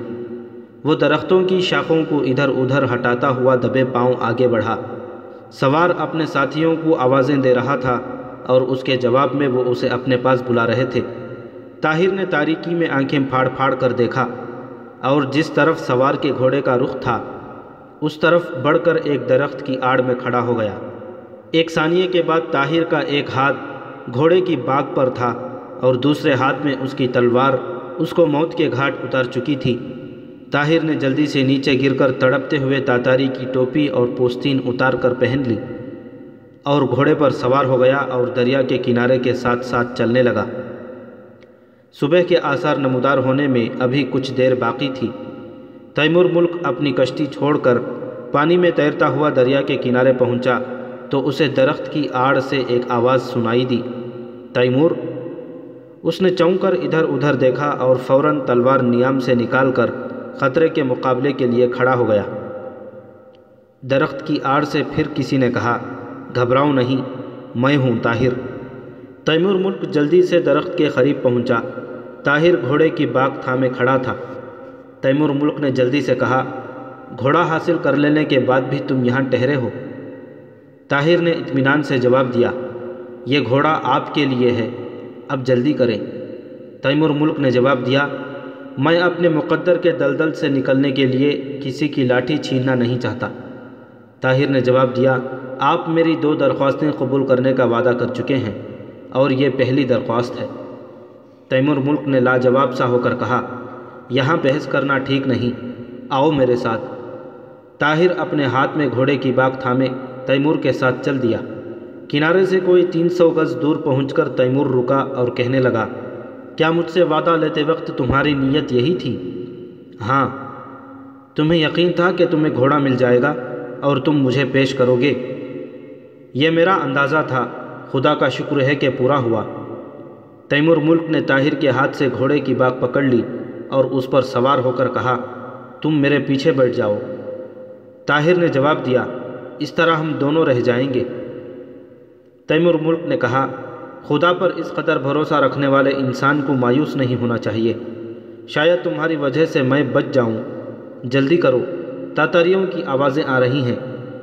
[SPEAKER 1] وہ درختوں کی شاخوں کو ادھر ادھر ہٹاتا ہوا دبے پاؤں آگے بڑھا۔ سوار اپنے ساتھیوں کو آوازیں دے رہا تھا اور اس کے جواب میں وہ اسے اپنے پاس بلا رہے تھے۔ طاہر نے تاریکی میں آنکھیں پھاڑ پھاڑ کر دیکھا اور جس طرف سوار کے گھوڑے کا رخ تھا، اس طرف بڑھ کر ایک درخت کی آڑ میں کھڑا ہو گیا۔ ایک ثانیے کے بعد طاہر کا ایک ہاتھ گھوڑے کی باغ پر تھا اور دوسرے ہاتھ میں اس کی تلوار، اس کو موت کے گھاٹ اتار چکی تھی۔ طاہر نے جلدی سے نیچے گر کر تڑپتے ہوئے تاتاری کی ٹوپی اور پوستین اتار کر پہن لی اور گھوڑے پر سوار ہو گیا اور دریا کے کنارے کے ساتھ ساتھ چلنے لگا۔ صبح کے آثار نمودار ہونے میں ابھی کچھ دیر باقی تھی۔ تیمور ملک اپنی کشتی چھوڑ کر پانی میں تیرتا ہوا دریا کے کنارے پہنچا تو اسے درخت کی آڑ سے ایک آواز سنائی دی۔ تیمور، اس نے چون کر ادھر ادھر دیکھا اور فوراً تلوار نیام سے نکال کر خطرے کے مقابلے کے لیے کھڑا ہو گیا۔ درخت کی آڑ سے پھر کسی نے کہا گھبراؤں نہیں، میں ہوں طاہر۔ تیمور ملک جلدی سے درخت کے قریب پہنچا۔ طاہر گھوڑے کی باغ تھامے کھڑا تھا۔ تیمور ملک نے جلدی سے کہا، گھوڑا حاصل کر لینے کے بعد بھی تم یہاں ٹہرے ہو۔ طاہر نے اطمینان سے جواب دیا، یہ گھوڑا آپ کے لیے ہے، اب جلدی کریں۔ تیمور ملک نے جواب دیا میں اپنے مقدر کے دلدل سے نکلنے کے لیے کسی کی لاٹھی چھیننا نہیں چاہتا۔ طاہر نے جواب دیا، آپ میری دو درخواستیں قبول کرنے کا وعدہ کر چکے ہیں اور یہ پہلی درخواست ہے۔ تیمور ملک نے لاجواب سا ہو کر کہا، یہاں بحث کرنا ٹھیک نہیں، آؤ میرے ساتھ۔ طاہر اپنے ہاتھ میں گھوڑے کی باغ تھامے تیمور کے ساتھ چل دیا۔ کنارے سے کوئی تین سو گز دور پہنچ کر تیمور رکا اور کہنے لگا کیا مجھ سے وعدہ لیتے وقت تمہاری نیت یہی تھی؟ ہاں تمہیں یقین تھا کہ تمہیں گھوڑا مل جائے گا اور تم مجھے پیش کرو گے۔ یہ میرا اندازہ تھا۔ خدا کا شکر ہے کہ پورا ہوا۔ تیمور ملک نے طاہر کے ہاتھ سے گھوڑے کی باغ پکڑ لی اور اس پر سوار ہو کر کہا، تم میرے پیچھے بیٹھ جاؤ۔ طاہر نے جواب دیا، اس طرح ہم دونوں رہ جائیں گے۔ تیمور ملک نے کہا خدا پر اس قدر بھروسہ رکھنے والے انسان کو مایوس نہیں ہونا چاہیے۔ شاید تمہاری وجہ سے میں بچ جاؤں۔ جلدی کرو۔ تاتاریوں کی آوازیں آ رہی ہیں۔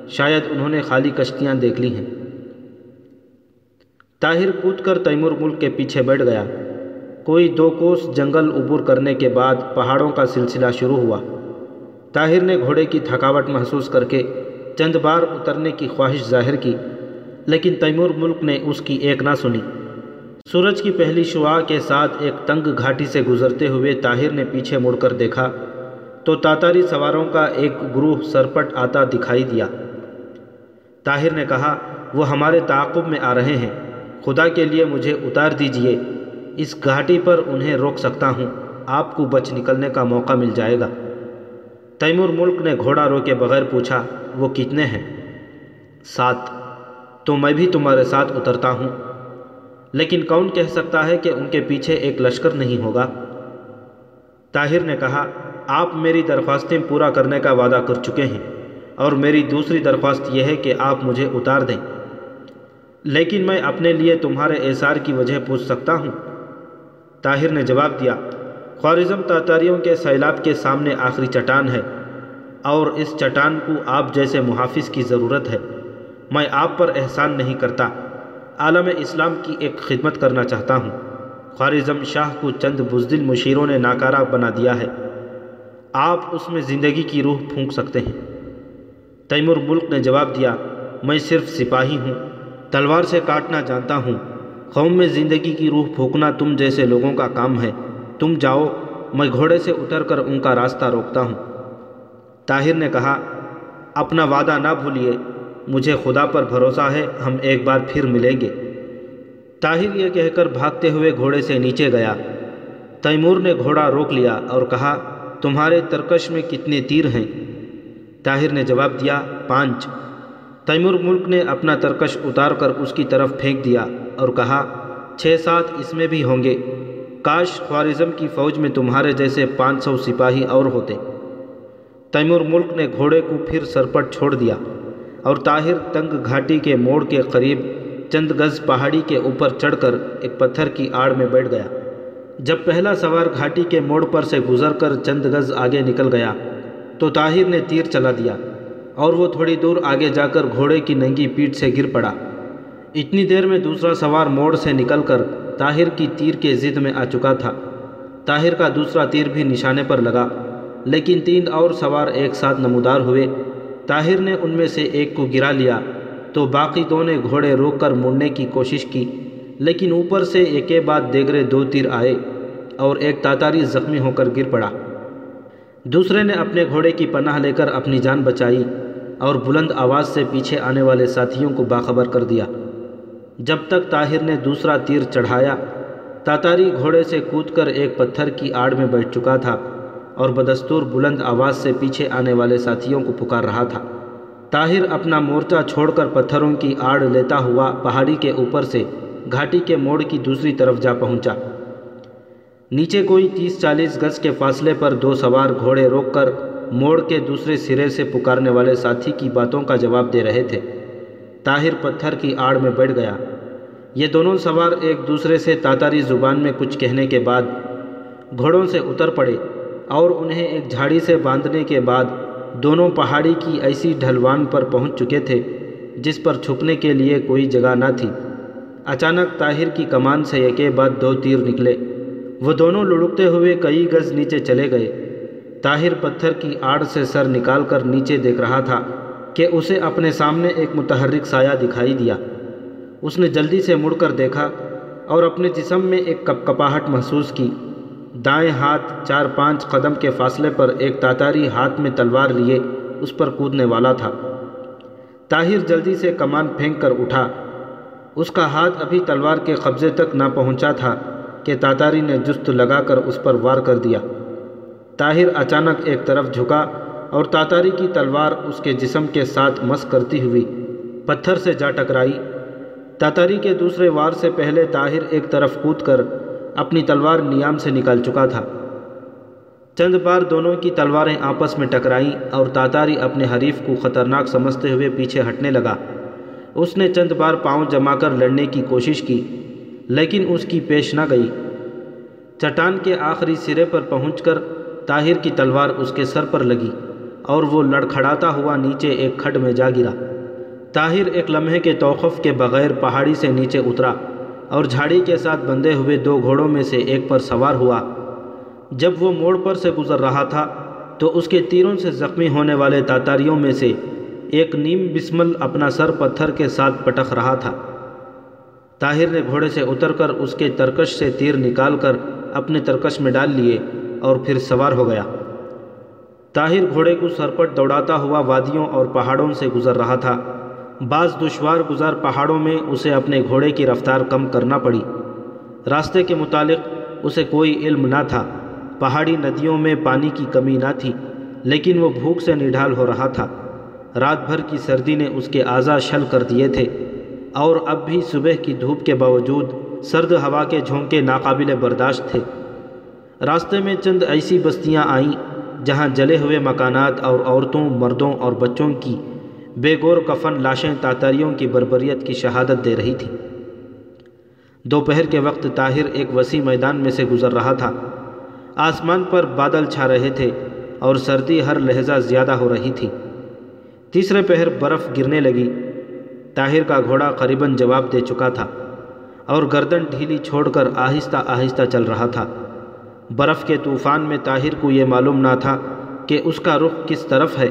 [SPEAKER 1] شاید انہوں نے خالی کشتیاں دیکھ لی ہیں۔ طاہر کود کر تیمور ملک کے پیچھے بیٹھ گیا۔ کوئی دو کوس جنگل عبور کرنے کے بعد پہاڑوں کا سلسلہ شروع ہوا۔ طاہر نے گھوڑے کی تھکاوٹ محسوس کر کے چند بار اترنے کی خواہش ظاہر کی۔ لیکن تیمور ملک نے اس کی ایک نہ سنی۔ سورج کی پہلی شعاع کے ساتھ ایک تنگ گھاٹی سے گزرتے ہوئے طاہر نے پیچھے مڑ کر دیکھا تو تاتاری سواروں کا ایک گروہ سرپٹ آتا دکھائی دیا۔ طاہر نے کہا، وہ ہمارے تعاقب میں آ رہے ہیں۔ خدا کے لیے مجھے اتار دیجیے۔ اس گھاٹی پر انہیں روک سکتا ہوں۔ آپ کو بچ نکلنے کا موقع مل جائے گا۔ تیمور ملک نے گھوڑا روکے بغیر پوچھا، وہ کتنے ہیں؟ سات۔ تو میں بھی تمہارے ساتھ اترتا ہوں۔ لیکن کون کہہ سکتا ہے کہ ان کے پیچھے ایک لشکر نہیں ہوگا؟ طاہر نے کہا، آپ میری درخواستیں پورا کرنے کا وعدہ کر چکے ہیں اور میری دوسری درخواست یہ ہے کہ آپ مجھے اتار دیں۔ لیکن میں اپنے لیے تمہارے احسار کی وجہ پوچھ سکتا ہوں۔ طاہر نے جواب دیا، خوارزم تاتاریوں کے سیلاب کے سامنے آخری چٹان ہے اور اس چٹان کو آپ جیسے محافظ کی ضرورت ہے۔ میں آپ پر احسان نہیں کرتا۔ عالم اسلام کی ایک خدمت کرنا چاہتا ہوں۔ خوارزم شاہ کو چند بزدل مشیروں نے ناکارہ بنا دیا ہے۔ آپ اس میں زندگی کی روح پھونک سکتے ہیں۔ تیمور ملک نے جواب دیا، میں صرف سپاہی ہوں۔ تلوار سے کاٹنا جانتا ہوں۔ قوم میں زندگی کی روح پھونکنا تم جیسے لوگوں کا کام ہے۔ تم جاؤ، میں گھوڑے سے اتر کر ان کا راستہ روکتا ہوں۔ طاہر نے کہا، اپنا وعدہ نہ بھولیے۔ مجھے خدا پر بھروسہ ہے، ہم ایک بار پھر ملیں گے۔ طاہر یہ کہہ کر بھاگتے ہوئے گھوڑے سے نیچے گیا۔ تیمور نے گھوڑا روک لیا اور کہا، تمہارے ترکش میں کتنے تیر ہیں؟ طاہر نے جواب دیا، پانچ۔ تیمور ملک نے اپنا ترکش اتار کر اس کی طرف پھینک دیا اور کہا، چھ سات اس میں بھی ہوں گے۔ کاش خوارزم کی فوج میں تمہارے جیسے پانچ سو سپاہی اور ہوتے۔ تیمور ملک نے گھوڑے کو پھر سرپٹ چھوڑ دیا۔ اور طاہر تنگ گھاٹی کے موڑ کے قریب چند گز پہاڑی کے اوپر چڑھ کر ایک پتھر کی آڑ میں بیٹھ گیا۔ جب پہلا سوار گھاٹی کے موڑ پر سے گزر کر چند گز آگے نکل گیا تو طاہر نے تیر چلا دیا اور وہ تھوڑی دور آگے جا کر گھوڑے کی ننگی پیٹ سے گر پڑا۔ اتنی دیر میں دوسرا سوار موڑ سے نکل کر طاہر کی تیر کے زد میں آ چکا تھا۔ طاہر کا دوسرا تیر بھی نشانے پر لگا، لیکن تین اور سوار ایک ساتھ نمودار ہوئے۔ طاہر نے ان میں سے ایک کو گرا لیا تو باقی دو نے گھوڑے روک کر مڑنے کی کوشش کی، لیکن اوپر سے ایک بعد دیگرے دو تیر آئے اور ایک تاتاری زخمی ہو کر گر پڑا۔ دوسرے نے اپنے گھوڑے کی پناہ لے کر اپنی جان بچائی اور بلند آواز سے پیچھے آنے والے ساتھیوں کو باخبر کر دیا۔ جب تک طاہر نے دوسرا تیر چڑھایا، تاتاری گھوڑے سے کود کر ایک پتھر کی آڑ میں بیٹھ چکا تھا۔ اور بدستور بلند آواز سے پیچھے آنے والے ساتھیوں کو پکار رہا تھا۔ طاہر اپنا مورچہ چھوڑ کر پتھروں کی آڑ لیتا ہوا پہاڑی کے اوپر سے گھاٹی کے موڑ کی دوسری طرف جا پہنچا۔ نیچے کوئی تیس چالیس گز کے فاصلے پر دو سوار گھوڑے روک کر موڑ کے دوسرے سرے سے پکارنے والے ساتھی کی باتوں کا جواب دے رہے تھے۔ طاہر پتھر کی آڑ میں بیٹھ گیا۔ یہ دونوں سوار ایک دوسرے سے تاتاری زبان میں کچھ کہنے کے بعد گھوڑوں سے اتر پڑے۔ اور انہیں ایک جھاڑی سے باندھنے کے بعد دونوں پہاڑی کی ایسی ڈھلوان پر پہنچ چکے تھے جس پر چھپنے کے لیے کوئی جگہ نہ تھی۔ اچانک طاہر کی کمان سے ایک بعد دو تیر نکلے۔ وہ دونوں لڑکتے ہوئے کئی گز نیچے چلے گئے۔ طاہر پتھر کی آڑ سے سر نکال کر نیچے دیکھ رہا تھا کہ اسے اپنے سامنے ایک متحرک سایہ دکھائی دیا۔ اس نے جلدی سے مڑ کر دیکھا اور اپنے جسم میں ایک کپ کپاہٹ محسوس کی۔ دائیں ہاتھ چار پانچ قدم کے فاصلے پر ایک تاتاری ہاتھ میں تلوار لیے اس پر کودنے والا تھا۔ طاہر جلدی سے کمان پھینک کر اٹھا۔ اس کا ہاتھ ابھی تلوار کے قبضے تک نہ پہنچا تھا کہ تاتاری نے جست لگا کر اس پر وار کر دیا۔ طاہر اچانک ایک طرف جھکا اور تاتاری کی تلوار اس کے جسم کے ساتھ مس کرتی ہوئی پتھر سے جا ٹکرائی۔ تاتاری کے دوسرے وار سے پہلے طاہر ایک طرف کود کر اپنی تلوار نیام سے نکال چکا تھا۔ چند بار دونوں کی تلواریں آپس میں ٹکرائیں اور تاتاری اپنے حریف کو خطرناک سمجھتے ہوئے پیچھے ہٹنے لگا۔ اس نے چند بار پاؤں جما کر لڑنے کی کوشش کی، لیکن اس کی پیش نہ گئی۔ چٹان کے آخری سرے پر پہنچ کر طاہر کی تلوار اس کے سر پر لگی اور وہ لڑکھڑاتا ہوا نیچے ایک کھڈ میں جا گرا۔ طاہر ایک لمحے کے توقف کے بغیر پہاڑی سے نیچے اترا۔ اور جھاڑی کے ساتھ بندھے ہوئے دو گھوڑوں میں سے ایک پر سوار ہوا۔ جب وہ موڑ پر سے گزر رہا تھا، تو اس کے تیروں سے زخمی ہونے والے تاتاریوں میں سے ایک نیم بسمل اپنا سر پتھر کے ساتھ پٹخ رہا تھا۔ طاہر نے گھوڑے سے اتر کر اس کے ترکش سے تیر نکال کر اپنے ترکش میں ڈال لیے اور پھر سوار ہو گیا۔ طاہر گھوڑے کو سرپٹ دوڑاتا ہوا وادیوں اور پہاڑوں سے گزر رہا تھا۔ بعض دشوار گزار پہاڑوں میں اسے اپنے گھوڑے کی رفتار کم کرنا پڑی۔ راستے کے متعلق اسے کوئی علم نہ تھا۔ پہاڑی ندیوں میں پانی کی کمی نہ تھی، لیکن وہ بھوک سے نڈھال ہو رہا تھا۔ رات بھر کی سردی نے اس کے اعضا شل کر دیے تھے۔ اور اب بھی صبح کی دھوپ کے باوجود سرد ہوا کے جھونکے ناقابل برداشت تھے۔ راستے میں چند ایسی بستیاں آئیں جہاں جلے ہوئے مکانات اور عورتوں، مردوں اور بچوں کی بے گور کفن لاشیں تاتاریوں کی بربریت کی شہادت دے رہی تھی۔ دوپہر کے وقت طاہر ایک وسیع میدان میں سے گزر رہا تھا۔ آسمان پر بادل چھا رہے تھے اور سردی ہر لہجہ زیادہ ہو رہی تھی۔ تیسرے پہر برف گرنے لگی۔ طاہر کا گھوڑا قریباً جواب دے چکا تھا اور گردن ڈھیلی چھوڑ کر آہستہ آہستہ چل رہا تھا۔ برف کے طوفان میں طاہر کو یہ معلوم نہ تھا کہ اس کا رخ کس طرف ہے۔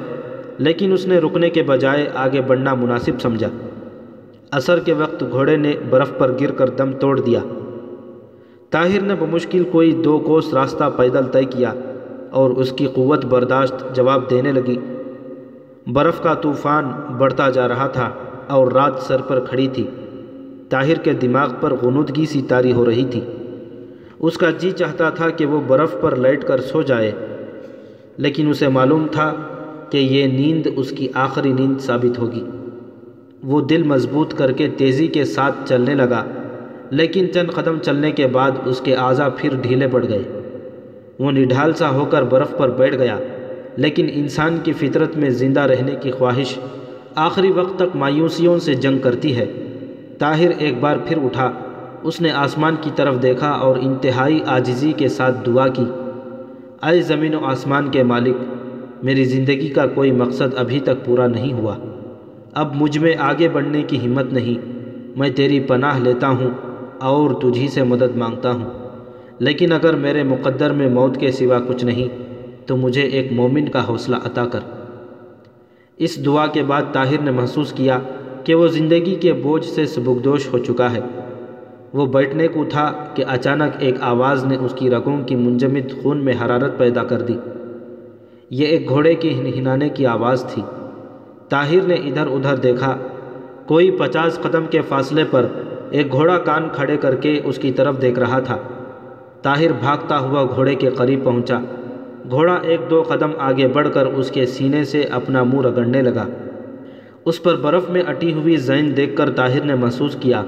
[SPEAKER 1] لیکن اس نے رکنے کے بجائے آگے بڑھنا مناسب سمجھا۔ عصر کے وقت گھوڑے نے برف پر گر کر دم توڑ دیا۔ طاہر نے بمشکل کوئی دو کوس راستہ پیدل طے کیا اور اس کی قوت برداشت جواب دینے لگی۔ برف کا طوفان بڑھتا جا رہا تھا اور رات سر پر کھڑی تھی۔ طاہر کے دماغ پر غنودگی سی تاری ہو رہی تھی۔ اس کا جی چاہتا تھا کہ وہ برف پر لیٹ کر سو جائے، لیکن اسے معلوم تھا کہ یہ نیند اس کی آخری نیند ثابت ہوگی۔ وہ دل مضبوط کر کے تیزی کے ساتھ چلنے لگا، لیکن چند قدم چلنے کے بعد اس کے اعضا پھر ڈھیلے پڑ گئے۔ وہ نڈھال سا ہو کر برف پر بیٹھ گیا، لیکن انسان کی فطرت میں زندہ رہنے کی خواہش آخری وقت تک مایوسیوں سے جنگ کرتی ہے۔ طاہر ایک بار پھر اٹھا، اس نے آسمان کی طرف دیکھا اور انتہائی آجزی کے ساتھ دعا کی۔ اے زمین و آسمان کے مالک میری زندگی کا کوئی مقصد ابھی تک پورا نہیں ہوا۔ اب مجھ میں آگے بڑھنے کی ہمت نہیں۔ میں تیری پناہ لیتا ہوں اور تجھی سے مدد مانگتا ہوں۔ لیکن اگر میرے مقدر میں موت کے سوا کچھ نہیں، تو مجھے ایک مومن کا حوصلہ عطا کر۔ اس دعا کے بعد طاہر نے محسوس کیا کہ وہ زندگی کے بوجھ سے سبکدوش ہو چکا ہے۔ وہ بیٹھنے کو تھا کہ اچانک ایک آواز نے اس کی رگوں کی منجمد خون میں حرارت پیدا کر دی۔ یہ ایک گھوڑے کی ہنانے کی آواز تھی۔ طاہر نے ادھر ادھر دیکھا، کوئی پچاس قدم کے فاصلے پر ایک گھوڑا کان کھڑے کر کے اس کی طرف دیکھ رہا تھا۔ طاہر بھاگتا ہوا گھوڑے کے قریب پہنچا۔ گھوڑا ایک دو قدم آگے بڑھ کر اس کے سینے سے اپنا منہ رگڑنے لگا۔ اس پر برف میں اٹی ہوئی زین دیکھ کر طاہر نے محسوس کیا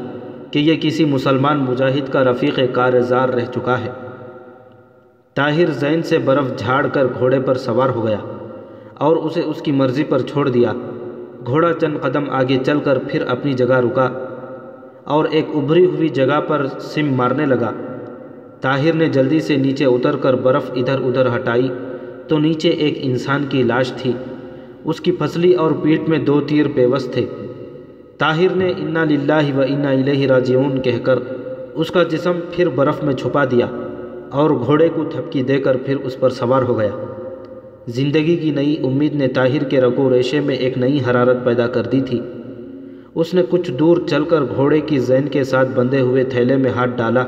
[SPEAKER 1] کہ یہ کسی مسلمان مجاہد کا رفیق کارزار رہ چکا ہے۔ طاہر زین سے برف جھاڑ کر گھوڑے پر سوار ہو گیا اور اسے اس کی مرضی پر چھوڑ دیا۔ گھوڑا چند قدم آگے چل کر پھر اپنی جگہ رکا اور ایک ابھری ہوئی جگہ پر سم مارنے لگا۔ طاہر نے جلدی سے نیچے اتر کر برف ادھر ادھر ہٹائی تو نیچے ایک انسان کی لاش تھی۔ اس کی پھسلی اور پیٹھ میں دو تیر پیوس تھے۔ طاہر نے انا للہ و انا الیہ راجعون کہہ کر اس کا جسم پھر برف میں چھپا دیا۔ اور گھوڑے کو تھپکی دے کر پھر اس پر سوار ہو گیا۔ زندگی کی نئی امید نے طاہر کے رگو ریشے میں ایک نئی حرارت پیدا کر دی تھی۔ اس نے کچھ دور چل کر گھوڑے کی زین کے ساتھ بندھے ہوئے تھیلے میں ہاتھ ڈالا۔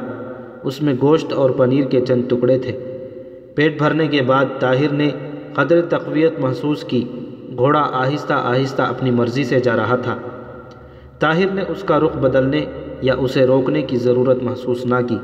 [SPEAKER 1] اس میں گوشت اور پنیر کے چند ٹکڑے تھے۔ پیٹ بھرنے کے بعد طاہر نے قدر تقویت محسوس کی۔ گھوڑا آہستہ آہستہ اپنی مرضی سے جا رہا تھا۔ طاہر نے اس کا رخ بدلنے یا اسے روکنے کی ضرورت محسوس نہ کی۔